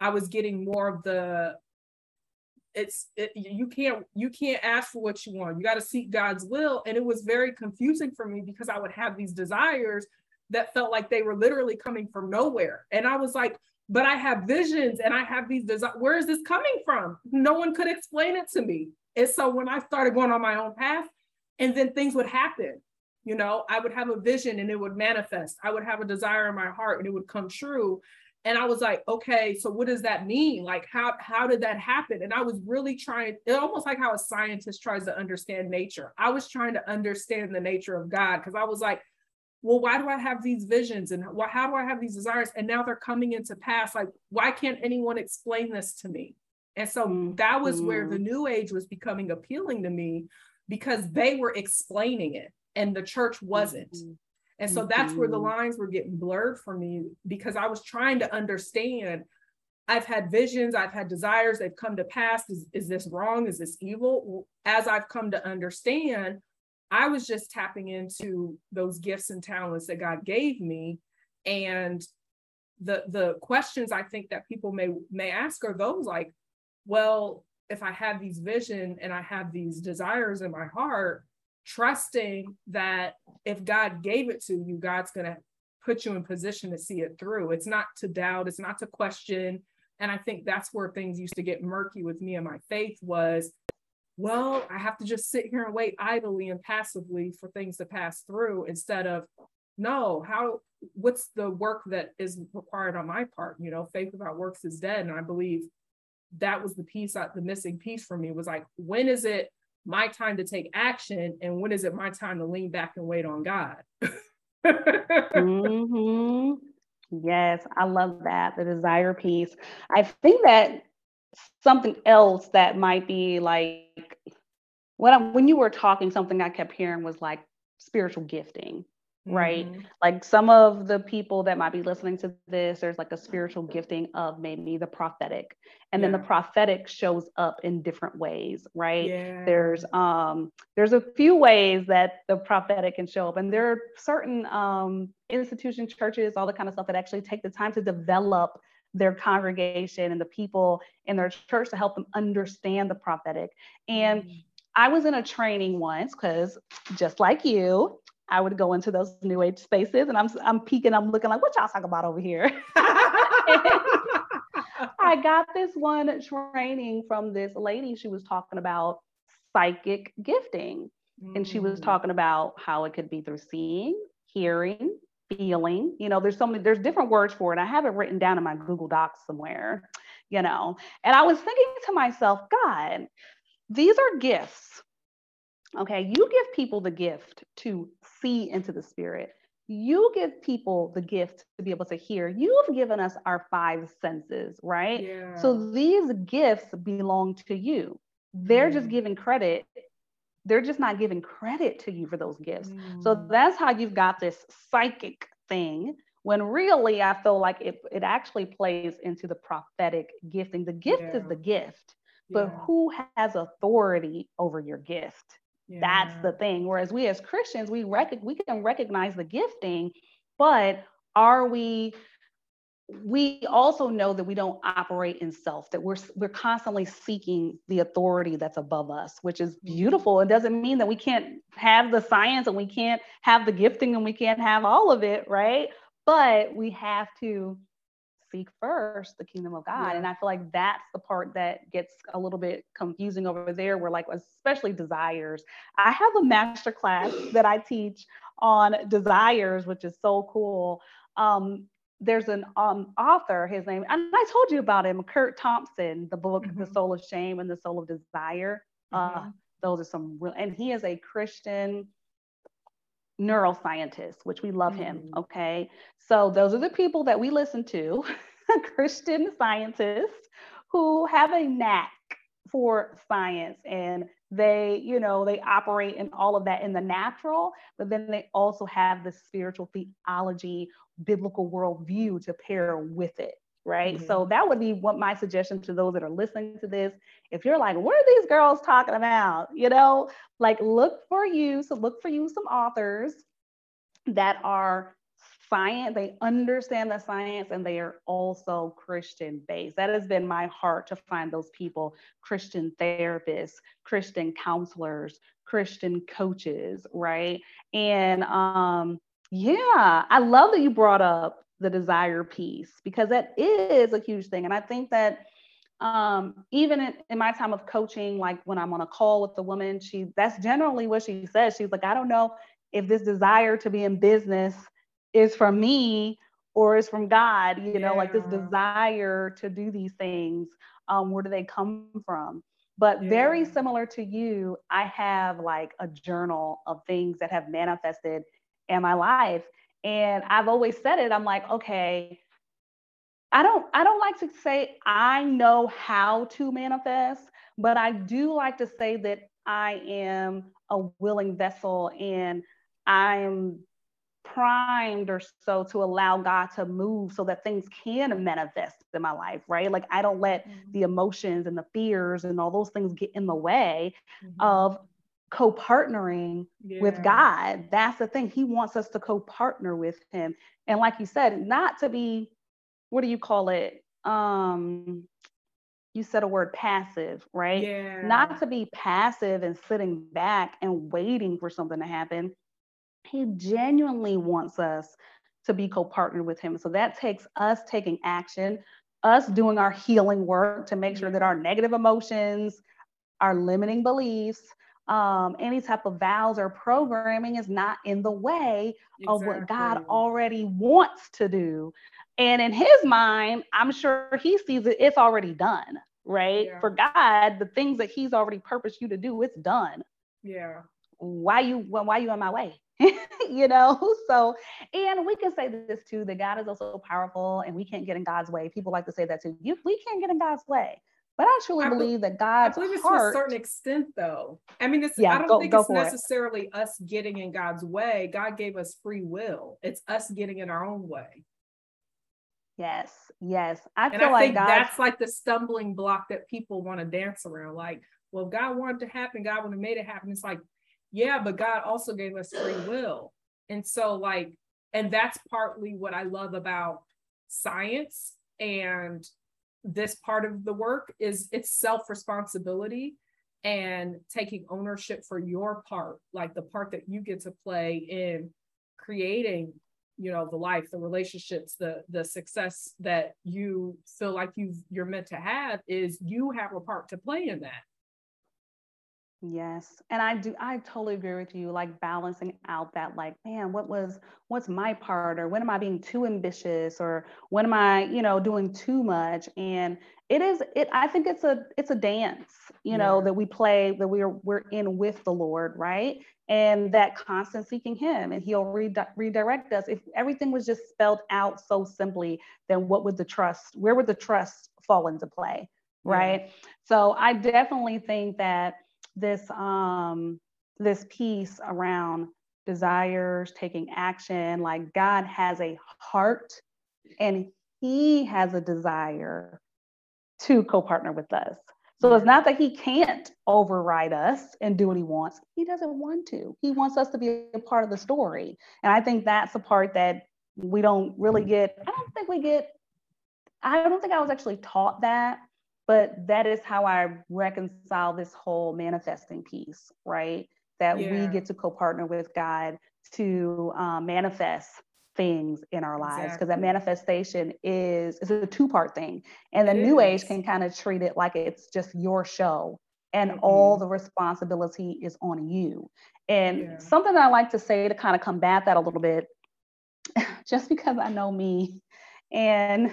I was getting more of the it's it, you can't you can't ask for what you want. You got to seek God's will. And it was very confusing for me because I would have these desires that felt like they were literally coming from nowhere. And I was like, but I have visions and I have these desires. Where is this coming from? No one could explain it to me. And so when I started going on my own path, and then things would happen, you know, I would have a vision and it would manifest. I would have a desire in my heart and it would come true. And I was like, okay, so what does that mean? Like, how how did that happen? And I was really trying, it almost like how a scientist tries to understand nature. I was trying to understand the nature of God because I was like, well, why do I have these visions and why, how do I have these desires? And now they're coming into pass. Like, why can't anyone explain this to me? And so mm-hmm. that was where the new age was becoming appealing to me because they were explaining it and the church wasn't. Mm-hmm. And so that's where the mm-hmm. lines were getting blurred for me because I was trying to understand. I've had visions, I've had desires, they've come to pass. Is, is this wrong? Is this evil? As I've come to understand, I was just tapping into those gifts and talents that God gave me. And the the questions I think that people may may ask are those like, well, if I have these vision and I have these desires in my heart, trusting that if God gave it to you, God's gonna put you in position to see it through. It's not to doubt, it's not to question. And I think that's where things used to get murky with me and my faith was well, I have to just sit here and wait idly and passively for things to pass through instead of, no, how, what's the work that is required on my part? You know, faith without works is dead. And I believe that was the piece, the missing piece for me was like, when is it my time to take action? And when is it my time to lean back and wait on God? [LAUGHS] mm-hmm. Yes, I love that. The desire piece. I think that something else that might be like when I, when you were talking, something I kept hearing was like spiritual gifting. right? Mm-hmm. Like some of the people that might be listening to this, there's like a spiritual gifting of maybe the prophetic. And yeah. then the prophetic shows up in different ways, right? Yeah. There's um there's a few ways that the prophetic can show up. And there are certain um institutions, churches, all the kind of stuff that actually take the time to develop their congregation and the people in their church to help them understand the prophetic. And mm-hmm. I was in a training once because just like you, I would go into those new age spaces and I'm I'm peeking, I'm looking like, what y'all talk about over here? [LAUGHS] I got this one training from this lady. She was talking about psychic gifting. Mm. And she was mm. talking about how it could be through seeing, hearing, feeling. You know, there's so many, there's different words for it. I have it written down in my Google Docs somewhere, you know. And I was thinking to myself, God, these are gifts. Okay, you give people the gift to see into the spirit. You give people the gift to be able to hear. You've given us our five senses, right? Yeah. So these gifts belong to you. They're mm. just giving credit. They're just not giving credit to you for those gifts. Mm. So that's how you've got this psychic thing when really I feel like it, it actually plays into the prophetic gifting. The gift yeah. is the gift, but yeah. who has authority over your gift? Yeah. That's the thing. Whereas we as Christians, we rec- we can recognize the gifting, but are we we also know that we don't operate in self that we're we're constantly seeking the authority that's above us which is mm-hmm. beautiful it doesn't mean that we can't have the science and we can't have the gifting and we can't have all of it right but we have to seek first the kingdom of God. Yeah. And I feel like that's the part that gets a little bit confusing over there, where like, especially desires. I have a master class that I teach on desires, which is so cool. Um, there's an um, author, his name, and I told you about him, Kurt Thompson, the book mm-hmm. The Soul of Shame and the Soul of Desire. Uh, mm-hmm. Uh, those are some real, and he is a Christian neuroscientist, which we love him. Mm-hmm. Okay. So those are the people that we listen to, [LAUGHS] Christian scientists who have a knack for science and they, you know, they operate in all of that in the natural, but then they also have the spiritual theology, biblical worldview to pair with it right? Mm-hmm. So that would be what my suggestion to those that are listening to this. If you're like, what are these girls talking about? You know, like look for you. So look for you some authors that are science, they understand the science and they are also Christian based. That has been my heart to find those people, Christian therapists, Christian counselors, Christian coaches, right? And um yeah, I love that you brought up the desire piece because that is a huge thing. And I think that um, even in, in, my time of coaching, like when I'm on a call with the woman, she that's generally what she says. She's like, I don't know if this desire to be in business is from me or is from God, you know, like this desire to do these things. Um, where do they come from? But yeah. very similar to you, I have like a journal of things that have manifested in my life. And I've always said it, I'm like, okay, I don't I don't like to say I know how to manifest, but I do like to say that I am a willing vessel and I'm primed or so to allow God to move so that things can manifest in my life, right? Like I don't let mm-hmm. the emotions and the fears and all those things get in the way mm-hmm. of co-partnering yeah. with God. That's the thing. He wants us to co-partner with him. And like you said, not to be, what do you call it? Um, you said a word passive, right? Yeah. Not to be passive and sitting back and waiting for something to happen. He genuinely wants us to be co-partnered with him. So that takes us taking action, us doing our healing work to make sure that our negative emotions, our limiting beliefs, um, any type of vows or programming is not in the way exactly. of what God already wants to do. And in his mind, I'm sure he sees it, it's already done, right? Yeah. For God, the things that he's already purposed you to do, it's done. Yeah. Why you why you on my way? [LAUGHS] you know, [LAUGHS] so and we can say this too that God is also powerful and we can't get in God's way. People like to say that too. You, we can't get in God's way. But I truly I believe that God's I believe it's heart, to a certain extent, though. I mean, it's yeah, I don't go, think go it's necessarily it. us getting in God's way. God gave us free will. It's us getting in our own way. Yes, yes. I and feel I like think that's like the stumbling block that people want to dance around. Like, well, God wanted to happen, God would have made it happen. It's like, yeah, but God also gave us free will. And so, like, and that's partly what I love about science and this part of the work is it's self-responsibility and taking ownership for your part like the part that you get to play in creating you know the life the relationships the the success that you feel like you you're meant to have is you have a part to play in that Yes. And I do, I totally agree with you, like balancing out that, like, man, what was, what's my part? Or when am I being too ambitious? Or when am I, you know, doing too much? And it is, it, I think it's a, it's a dance, you yeah. know, that we play, that we're, we're in with the Lord, right? And that constant seeking Him and He'll re- redirect us. If everything was just spelled out so simply, then what would the trust, where would the trust fall into play? Right. Yeah. So I definitely think that this um this piece around desires taking action like god has a heart and he has a desire to co-partner with us. So it's not that he can't override us and do what he wants. He doesn't want to. He wants us to be a part of the story. And i think that's the part that we don't really get. I don't think we get i don't think i was actually taught that but that is how I reconcile this whole manifesting piece, right? That yeah. we get to co partner with God to um, manifest things in our lives because exactly. that manifestation is is a two part thing and the it new is. age can kind of treat it like it's just your show and mm-hmm. all the responsibility is on you and yeah. something that i like to say to kind of combat that a little bit [LAUGHS] just because i know me and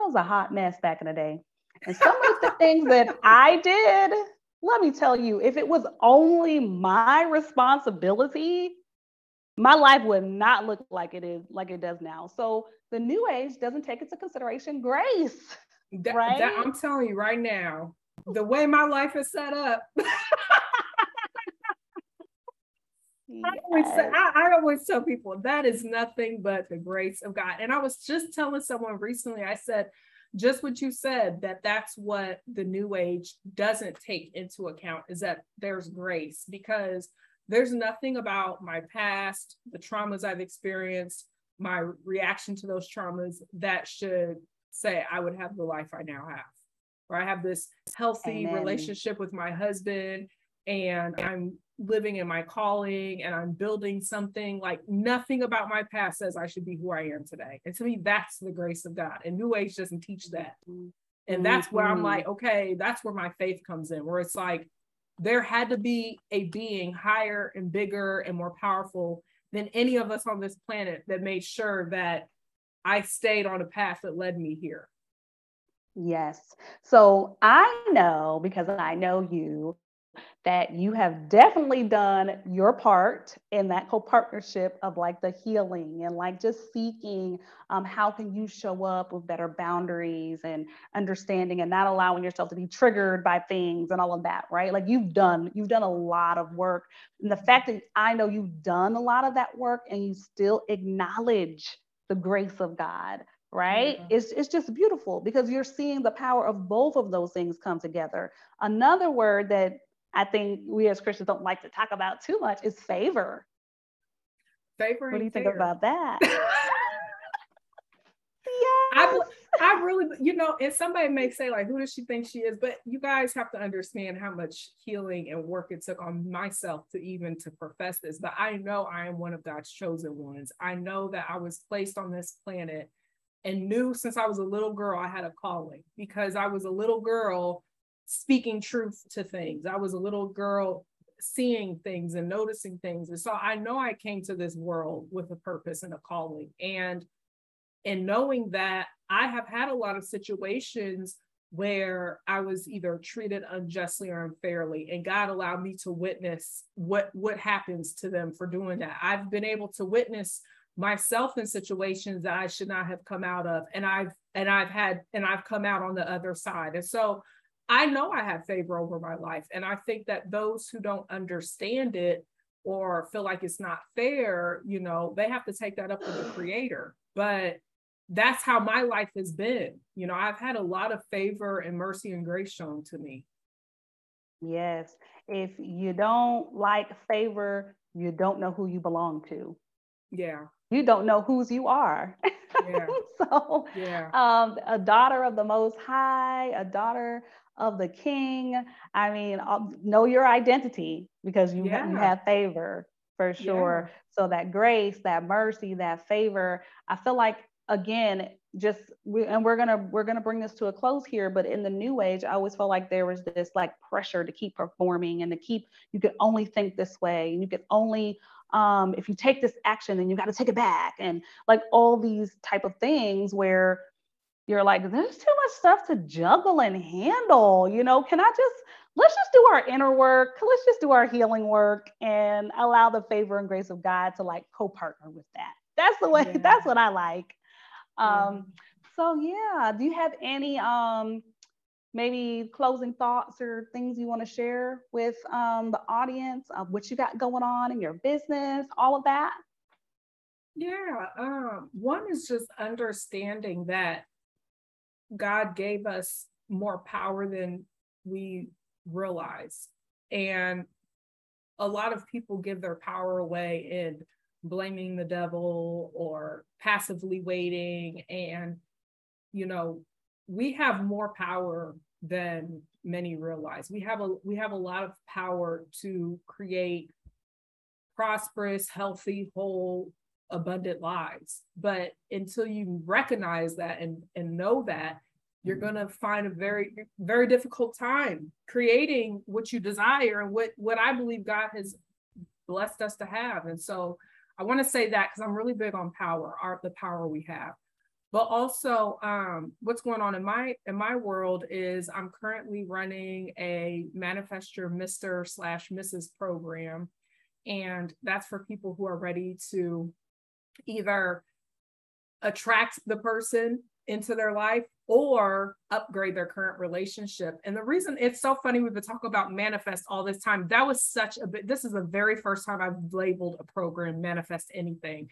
was a hot mess back in the day. And some of the things that I did, let me tell you, if it was only my responsibility, my life would not look like it is like it does now. So the new age doesn't take into consideration grace. That, right? That, I'm telling you right now, the way my life is set up. [LAUGHS] Yes. I, always I, I, always tell people that is nothing but the grace of God. And I was just telling someone recently, I said, just what you said, that that's what the new age doesn't take into account is that there's grace because there's nothing about my past, the traumas I've experienced, my reaction to those traumas that should say I would have the life I now have. Or I have this healthy Amen. relationship with my husband and I'm living in my calling and I'm building something like nothing about my past says I should be who I am today. And to me, that's the grace of God. And New Age doesn't teach that. And that's where I'm like, mm-hmm. okay, that's where my faith comes in, where it's like there had to be a being higher and bigger and more powerful than any of us on this planet that made sure that I stayed on a path that led me here. Yes. So I know because I know you that you have definitely done your part in that co-partnership of like the healing and like just seeking um, how can you show up with better boundaries and understanding and not allowing yourself to be triggered by things and all of that right? Like you've done you've done a lot of work. And the fact that i know you've done a lot of that work and you still acknowledge the grace of god right? Mm-hmm. it's, it's just beautiful because you're seeing the power of both of those things come together. Another word that I think we as Christians don't like to talk about too much is favor. Favor. What do you think about that? yeah. [LAUGHS] I, I really, you know, and somebody may say, like, who does she think she is? But you guys have to understand how much healing and work it took on myself to even to profess this. But I know I am one of God's chosen ones. I know that I was placed on this planet and knew since I was a little girl I had a calling because I was a little girl speaking truth to things. I was a little girl seeing things and noticing things. And so I know I came to this world with a purpose and a calling. And and knowing that I have had a lot of situations where I was either treated unjustly or unfairly, and God allowed me to witness what what happens to them for doing that. I've been able to witness myself in situations that I should not have come out of. And I've and I've had and I've come out on the other side. And so I know I have favor over my life. And I think that those who don't understand it or feel like it's not fair, you know, they have to take that up with the creator. But that's how my life has been. You know, I've had a lot of favor and mercy and grace shown to me. Yes. If you don't like favor, you don't know who you belong to. Yeah. You don't know whose you are. Yeah. [LAUGHS] so, yeah. Um, a daughter of the Most High, a daughter of the King. I mean, um, know your identity because you, yeah. you have favor for sure. Yeah. So that grace, that mercy, that favor, I feel like again just we, and we're gonna we're gonna bring this to a close here but in the new age i always felt like there was this like pressure to keep performing and to keep you could only think this way and you could only um, if you take this action then you got to take it back and like all these type of things where you're like there's too much stuff to juggle and handle you know can i just let's just do our inner work let's just do our healing work and allow the favor and grace of god to like co-partner with that that's the way [LAUGHS] yeah. that's what i like um, so yeah, do you have any um, maybe closing thoughts or things you want to share with um, the audience of what you got going on in your business, all of that? Yeah, um, one is just understanding that God gave us more power than we realize. And a lot of people give their power away in blaming the devil or passively waiting and you know we have more power than many realize we have a we have a lot of power to create prosperous healthy whole abundant lives but until you recognize that and and know that you're going to find a very very difficult time creating what you desire and what what i believe god has blessed us to have and so I want to say that because I'm really big on power, our, the power we have. But also, um, what's going on in my in my world is I'm currently running a Manifest Your Mr. slash Mrs. program, and that's for people who are ready to either attract the person into their life or upgrade their current relationship. And the reason it's so funny, we've been talking about manifest all this time. That was such a bit, this is the very first time I've labeled a program manifest anything.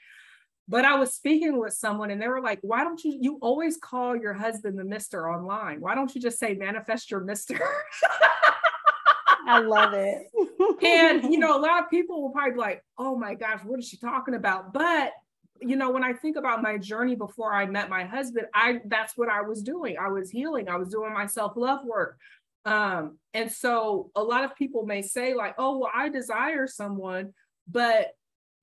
But I was speaking with someone and they were like, why don't you, you always call your husband the Mr. online? Why don't you just say manifest your Mr.? I love it. [LAUGHS] and, you know, a lot of people will probably be like, oh my gosh, what is she talking about? But you know when i think about my journey before i met my husband i that's what i was doing. I was healing. I was doing my self-love work. Um and so a lot of people may say like oh well i desire someone but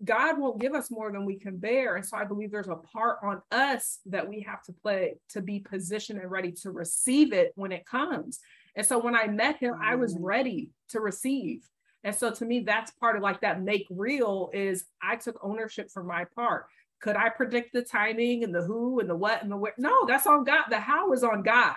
god won't give us more than we can bear. And so i believe there's a part on us that we have to play to be positioned and ready to receive it when it comes. And so when i met him i was mm-hmm. ready to receive. And so to me that's part of like that make real is i took ownership for my part could I predict the timing and the who and the what and the where? No, that's on God. The how is on God.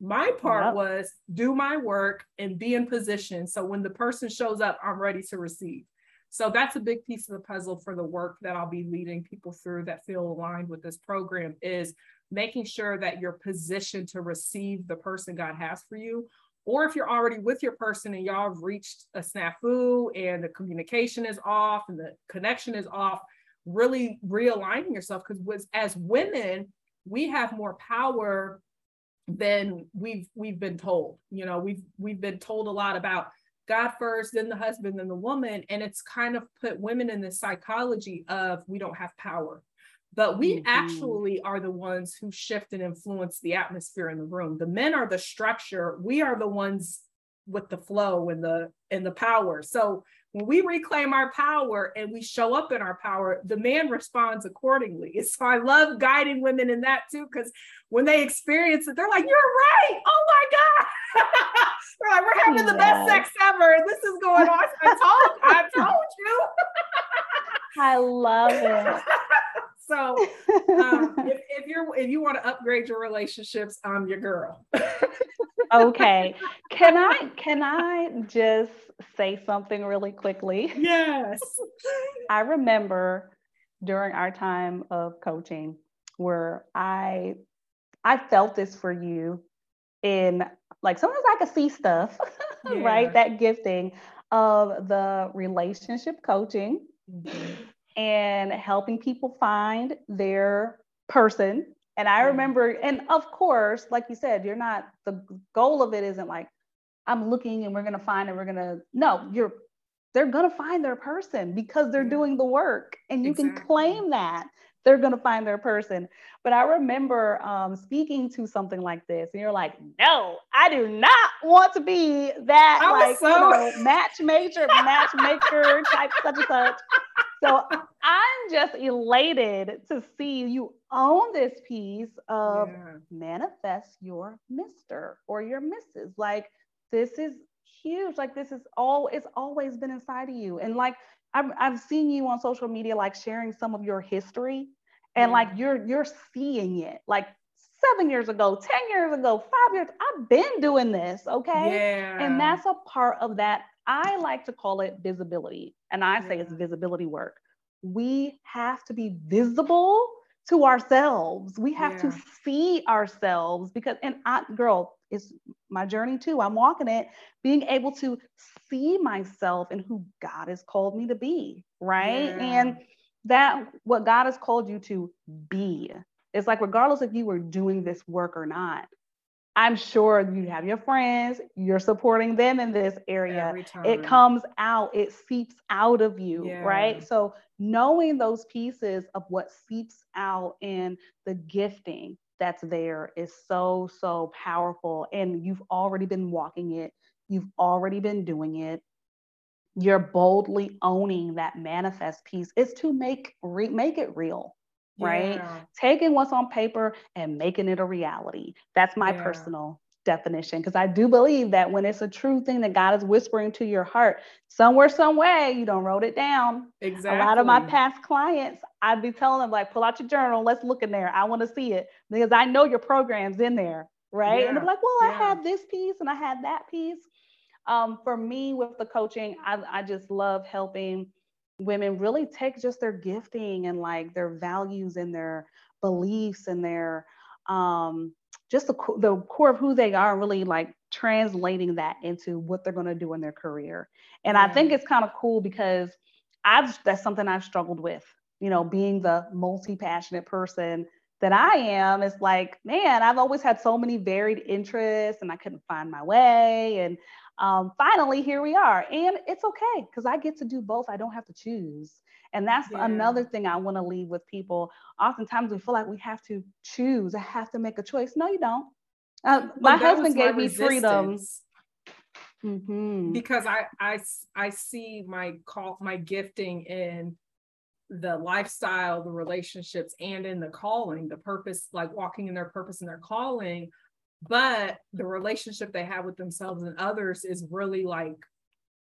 My part yep. was do my work and be in position. So when the person shows up, I'm ready to receive. So that's a big piece of the puzzle for the work that I'll be leading people through that feel aligned with this program is making sure that you're positioned to receive the person God has for you. Or if you're already with your person and y'all have reached a snafu and the communication is off and the connection is off, really realigning yourself because as women we have more power than we've we've been told. You know we've we've been told a lot about god first then the husband then the woman and it's kind of put women in this psychology of we don't have power. But we mm-hmm. actually are the ones who shift and influence the atmosphere in the room. The men are the structure. We are the ones with the flow and the and the power. So when we reclaim our power and we show up in our power, the man responds accordingly. [LAUGHS] So I love guiding women in that too, because when they experience it, they're like, You're right. Oh my God. [LAUGHS] they're like, We're having the best sex ever. This is going on. I told, I told you. [LAUGHS] I love it. so um, if, if you're if you want to upgrade your relationships, I'm your girl. okay. Can I can I just say something really quickly? Yes. [LAUGHS] I remember during our time of coaching where I I felt this for you in like sometimes I could see stuff, [LAUGHS] yeah. right? That gifting of the relationship coaching mm-hmm. and helping people find their person. And I remember, and of course, like you said, you're not the goal of it isn't like I'm looking and we're gonna find and we're gonna no, you're they're gonna find their person because they're doing the work and you exactly. can claim that they're going to find their person. But I remember um, speaking to something like this, and you're like, "No, I do not want to be that like so... you know, [LAUGHS] matchmaker, matchmaker type such and such." So I'm just elated to see you own this piece of yeah. manifest your Mister or your Mrs. Like this is huge. Like this is all it's always been inside of you, and like I've, I've seen you on social media like sharing some of your history and like you're you're seeing it. Like seven years ago 10 years ago five years i've been doing this okay? Yeah. and that's a part of that. I like to call it visibility. And i say it's visibility work. We have to be visible to ourselves. We have yeah. to see ourselves because and i girl it's my journey too i'm walking it being able to see myself and who god has called me to be right and that what God has called you to be. It's like, regardless if you were doing this work or not, I'm sure you have your friends, you're supporting them in this area. It comes out, it seeps out of you, yeah. right? So, knowing those pieces of what seeps out in the gifting that's there is so, so powerful. And you've already been walking it, you've already been doing it you're boldly owning that manifest piece is to make re- make it real right yeah. taking what's on paper and making it a reality that's my yeah. personal definition because i do believe that when it's a true thing that god is whispering to your heart somewhere some way you don't wrote it down. Exactly a lot of my past clients i'd be telling them like pull out your journal let's look in there i want to see it because i know your program's in there right? Yeah. and they're like well i had this piece and i had that piece. Um, for me, with the coaching, I, I just love helping women really take just their gifting and like their values and their beliefs and their um, just the, the core of who they are, really like translating that into what they're going to do in their career. And yeah. I think it's kind of cool because I've that's something I've struggled with, you know, being the multi passionate person that I am. It's like, man, I've always had so many varied interests and I couldn't find my way. And um, finally, here we are. And it's okay because I get to do both. I don't have to choose. And that's yeah. another thing I want to leave with people. Oftentimes we feel like we have to choose, I have to make a choice. No, you don't. Uh, my husband gave my me freedom. Mm-hmm. Because I, I I see my call my gifting in the lifestyle, the relationships, and in the calling, the purpose, like walking in their purpose and their calling but the relationship they have with themselves and others is really like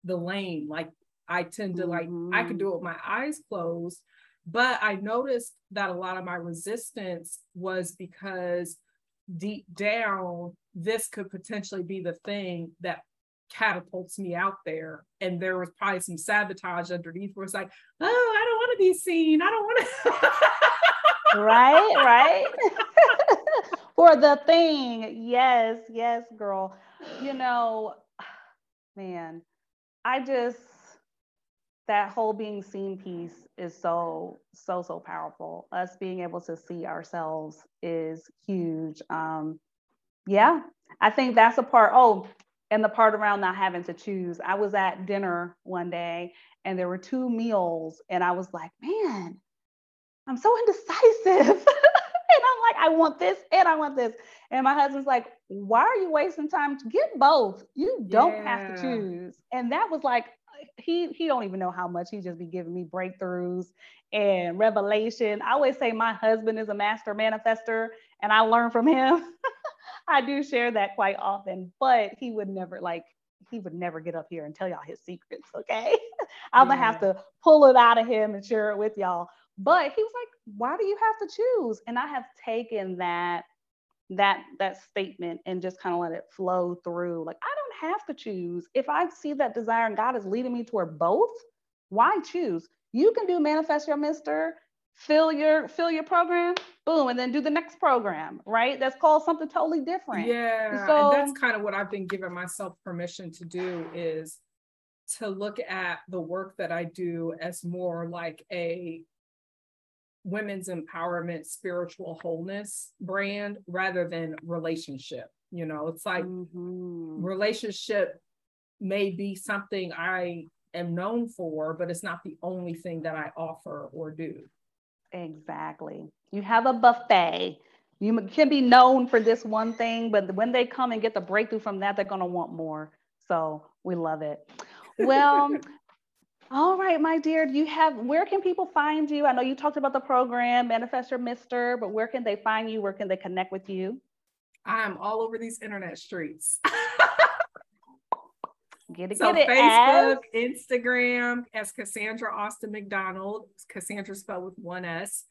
the lane like i tend to like mm-hmm. i could do it with my eyes closed but i noticed that a lot of my resistance was because deep down this could potentially be the thing that catapults me out there and there was probably some sabotage underneath where it's like oh i don't want to be seen i don't want to [LAUGHS] right right [LAUGHS] for the thing. Yes, yes, girl. You know, [SIGHS] man, I just, that whole being seen piece is so, so, so powerful. Us being able to see ourselves is huge. Um, yeah, I think that's a part. Oh, and the part around not having to choose. I was at dinner one day and there were two meals, and I was like, man, I'm so indecisive. [LAUGHS] and I'm like, I want this and I want this. And my husband's like, why are you wasting time to get both? You don't yeah. have to choose. And that was like, he he don't even know how much he just be giving me breakthroughs and revelation. I always say my husband is a master manifester and I learn from him. [LAUGHS] I do share that quite often, but he would never like he would never get up here and tell y'all his secrets, okay? [LAUGHS] I'm gonna have to pull it out of him and share it with y'all. But he was like, why do you have to choose? And I have taken that that that statement and just kind of let it flow through. Like I have to choose. If I see that desire and God is leading me toward both, why choose? You can do manifest your mister fill your fill your program, boom, and then do the next program, right? That's called something totally different. Yeah. So and that's kind of what I've been giving myself permission to do is to look at the work that I do as more like a women's empowerment spiritual wholeness brand rather than relationship you know it's like mm-hmm. relationship may be something i am known for but it's not the only thing that i offer or do exactly you have a buffet you can be known for this one thing but when they come and get the breakthrough from that they're going to want more so we love it well [LAUGHS] all right, my dear, do you have where can people find you? I know you talked about the program, Manifest Your Mister, but where can they find you? Where can they connect with you? I'm all over these internet streets. [LAUGHS] get it, so get it. Facebook, as... Instagram as Casandra Austin McDonald. Casandra spelled with one S.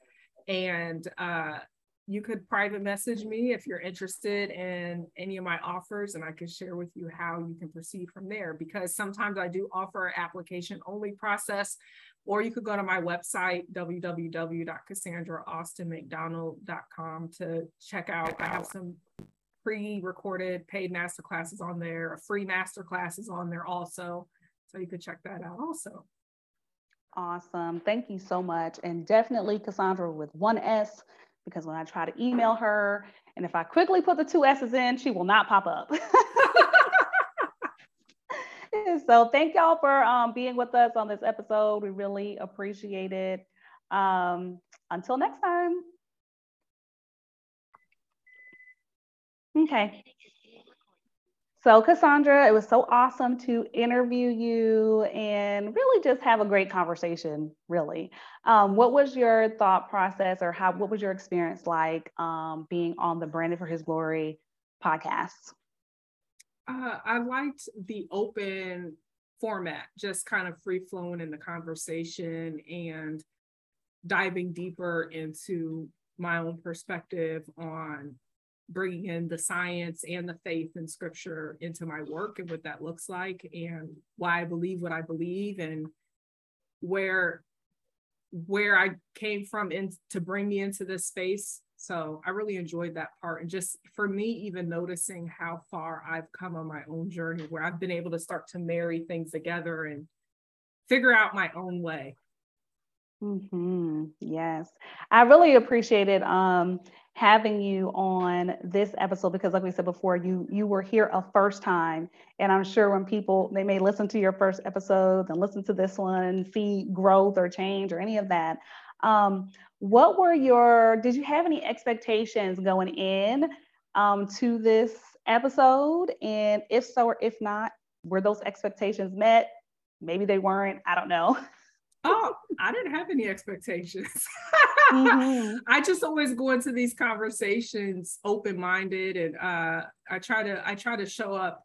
And uh, you could private message me if you're interested in any of my offers and I can share with you how you can proceed from there because sometimes I do offer application only process or you could go to my website www.casandraaustinmcdonald.com to check out. I have some pre-recorded paid master classes on there a free master classes on there also. So you could check that out also. Awesome. Thank you so much. And definitely Casandra with one S because when I try to email her, and if I quickly put the two S's in, she will not pop up. [LAUGHS] so thank y'all for um, being with us on this episode. We really appreciate it. Um, until next time. Okay. So, Casandra, it was so awesome to interview you and really just have a great conversation. Really, um, what was your thought process, or how? What was your experience like um, being on the Branded for His Glory podcast? Uh, I liked the open format, just kind of free flowing in the conversation and diving deeper into my own perspective on bringing in the science and the faith and scripture into my work and what that looks like and why I believe what I believe and where where I came from in to bring me into this space. So I really enjoyed that part. And just for me, even noticing how far I've come on my own journey where I've been able to start to marry things together and figure out my own way. Mm-hmm. Yes, I really appreciated um, having you on this episode because, like we said before, you you were here a first time, and I'm sure when people they may listen to your first episode and listen to this one and see growth or change or any of that. Um, what were your? Did you have any expectations going in um, to this episode? And if so or if not, were those expectations met? Maybe they weren't. I don't know. oh, I didn't have any expectations. mm-hmm. [LAUGHS] I just always go into these conversations open minded, and uh, I try to I try to show up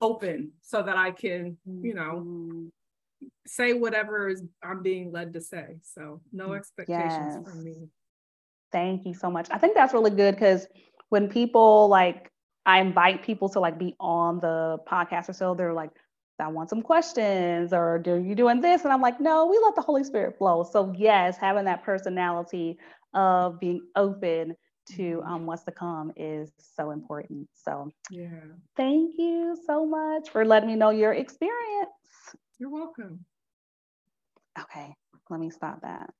open so that I can, you know, mm-hmm. Say whatever is I'm being led to say. So no mm, expectations yes. from me. Thank you so much. I think that's really good because when people like I invite people to like be on the podcast or so, they're like, I want some questions or are you doing this? And I'm like, no, we let the Holy Spirit flow. So yes, having that personality of being open to mm-hmm. um, what's to come is so important. So yeah, thank you so much for letting me know your experience. You're welcome. Okay, let me stop that.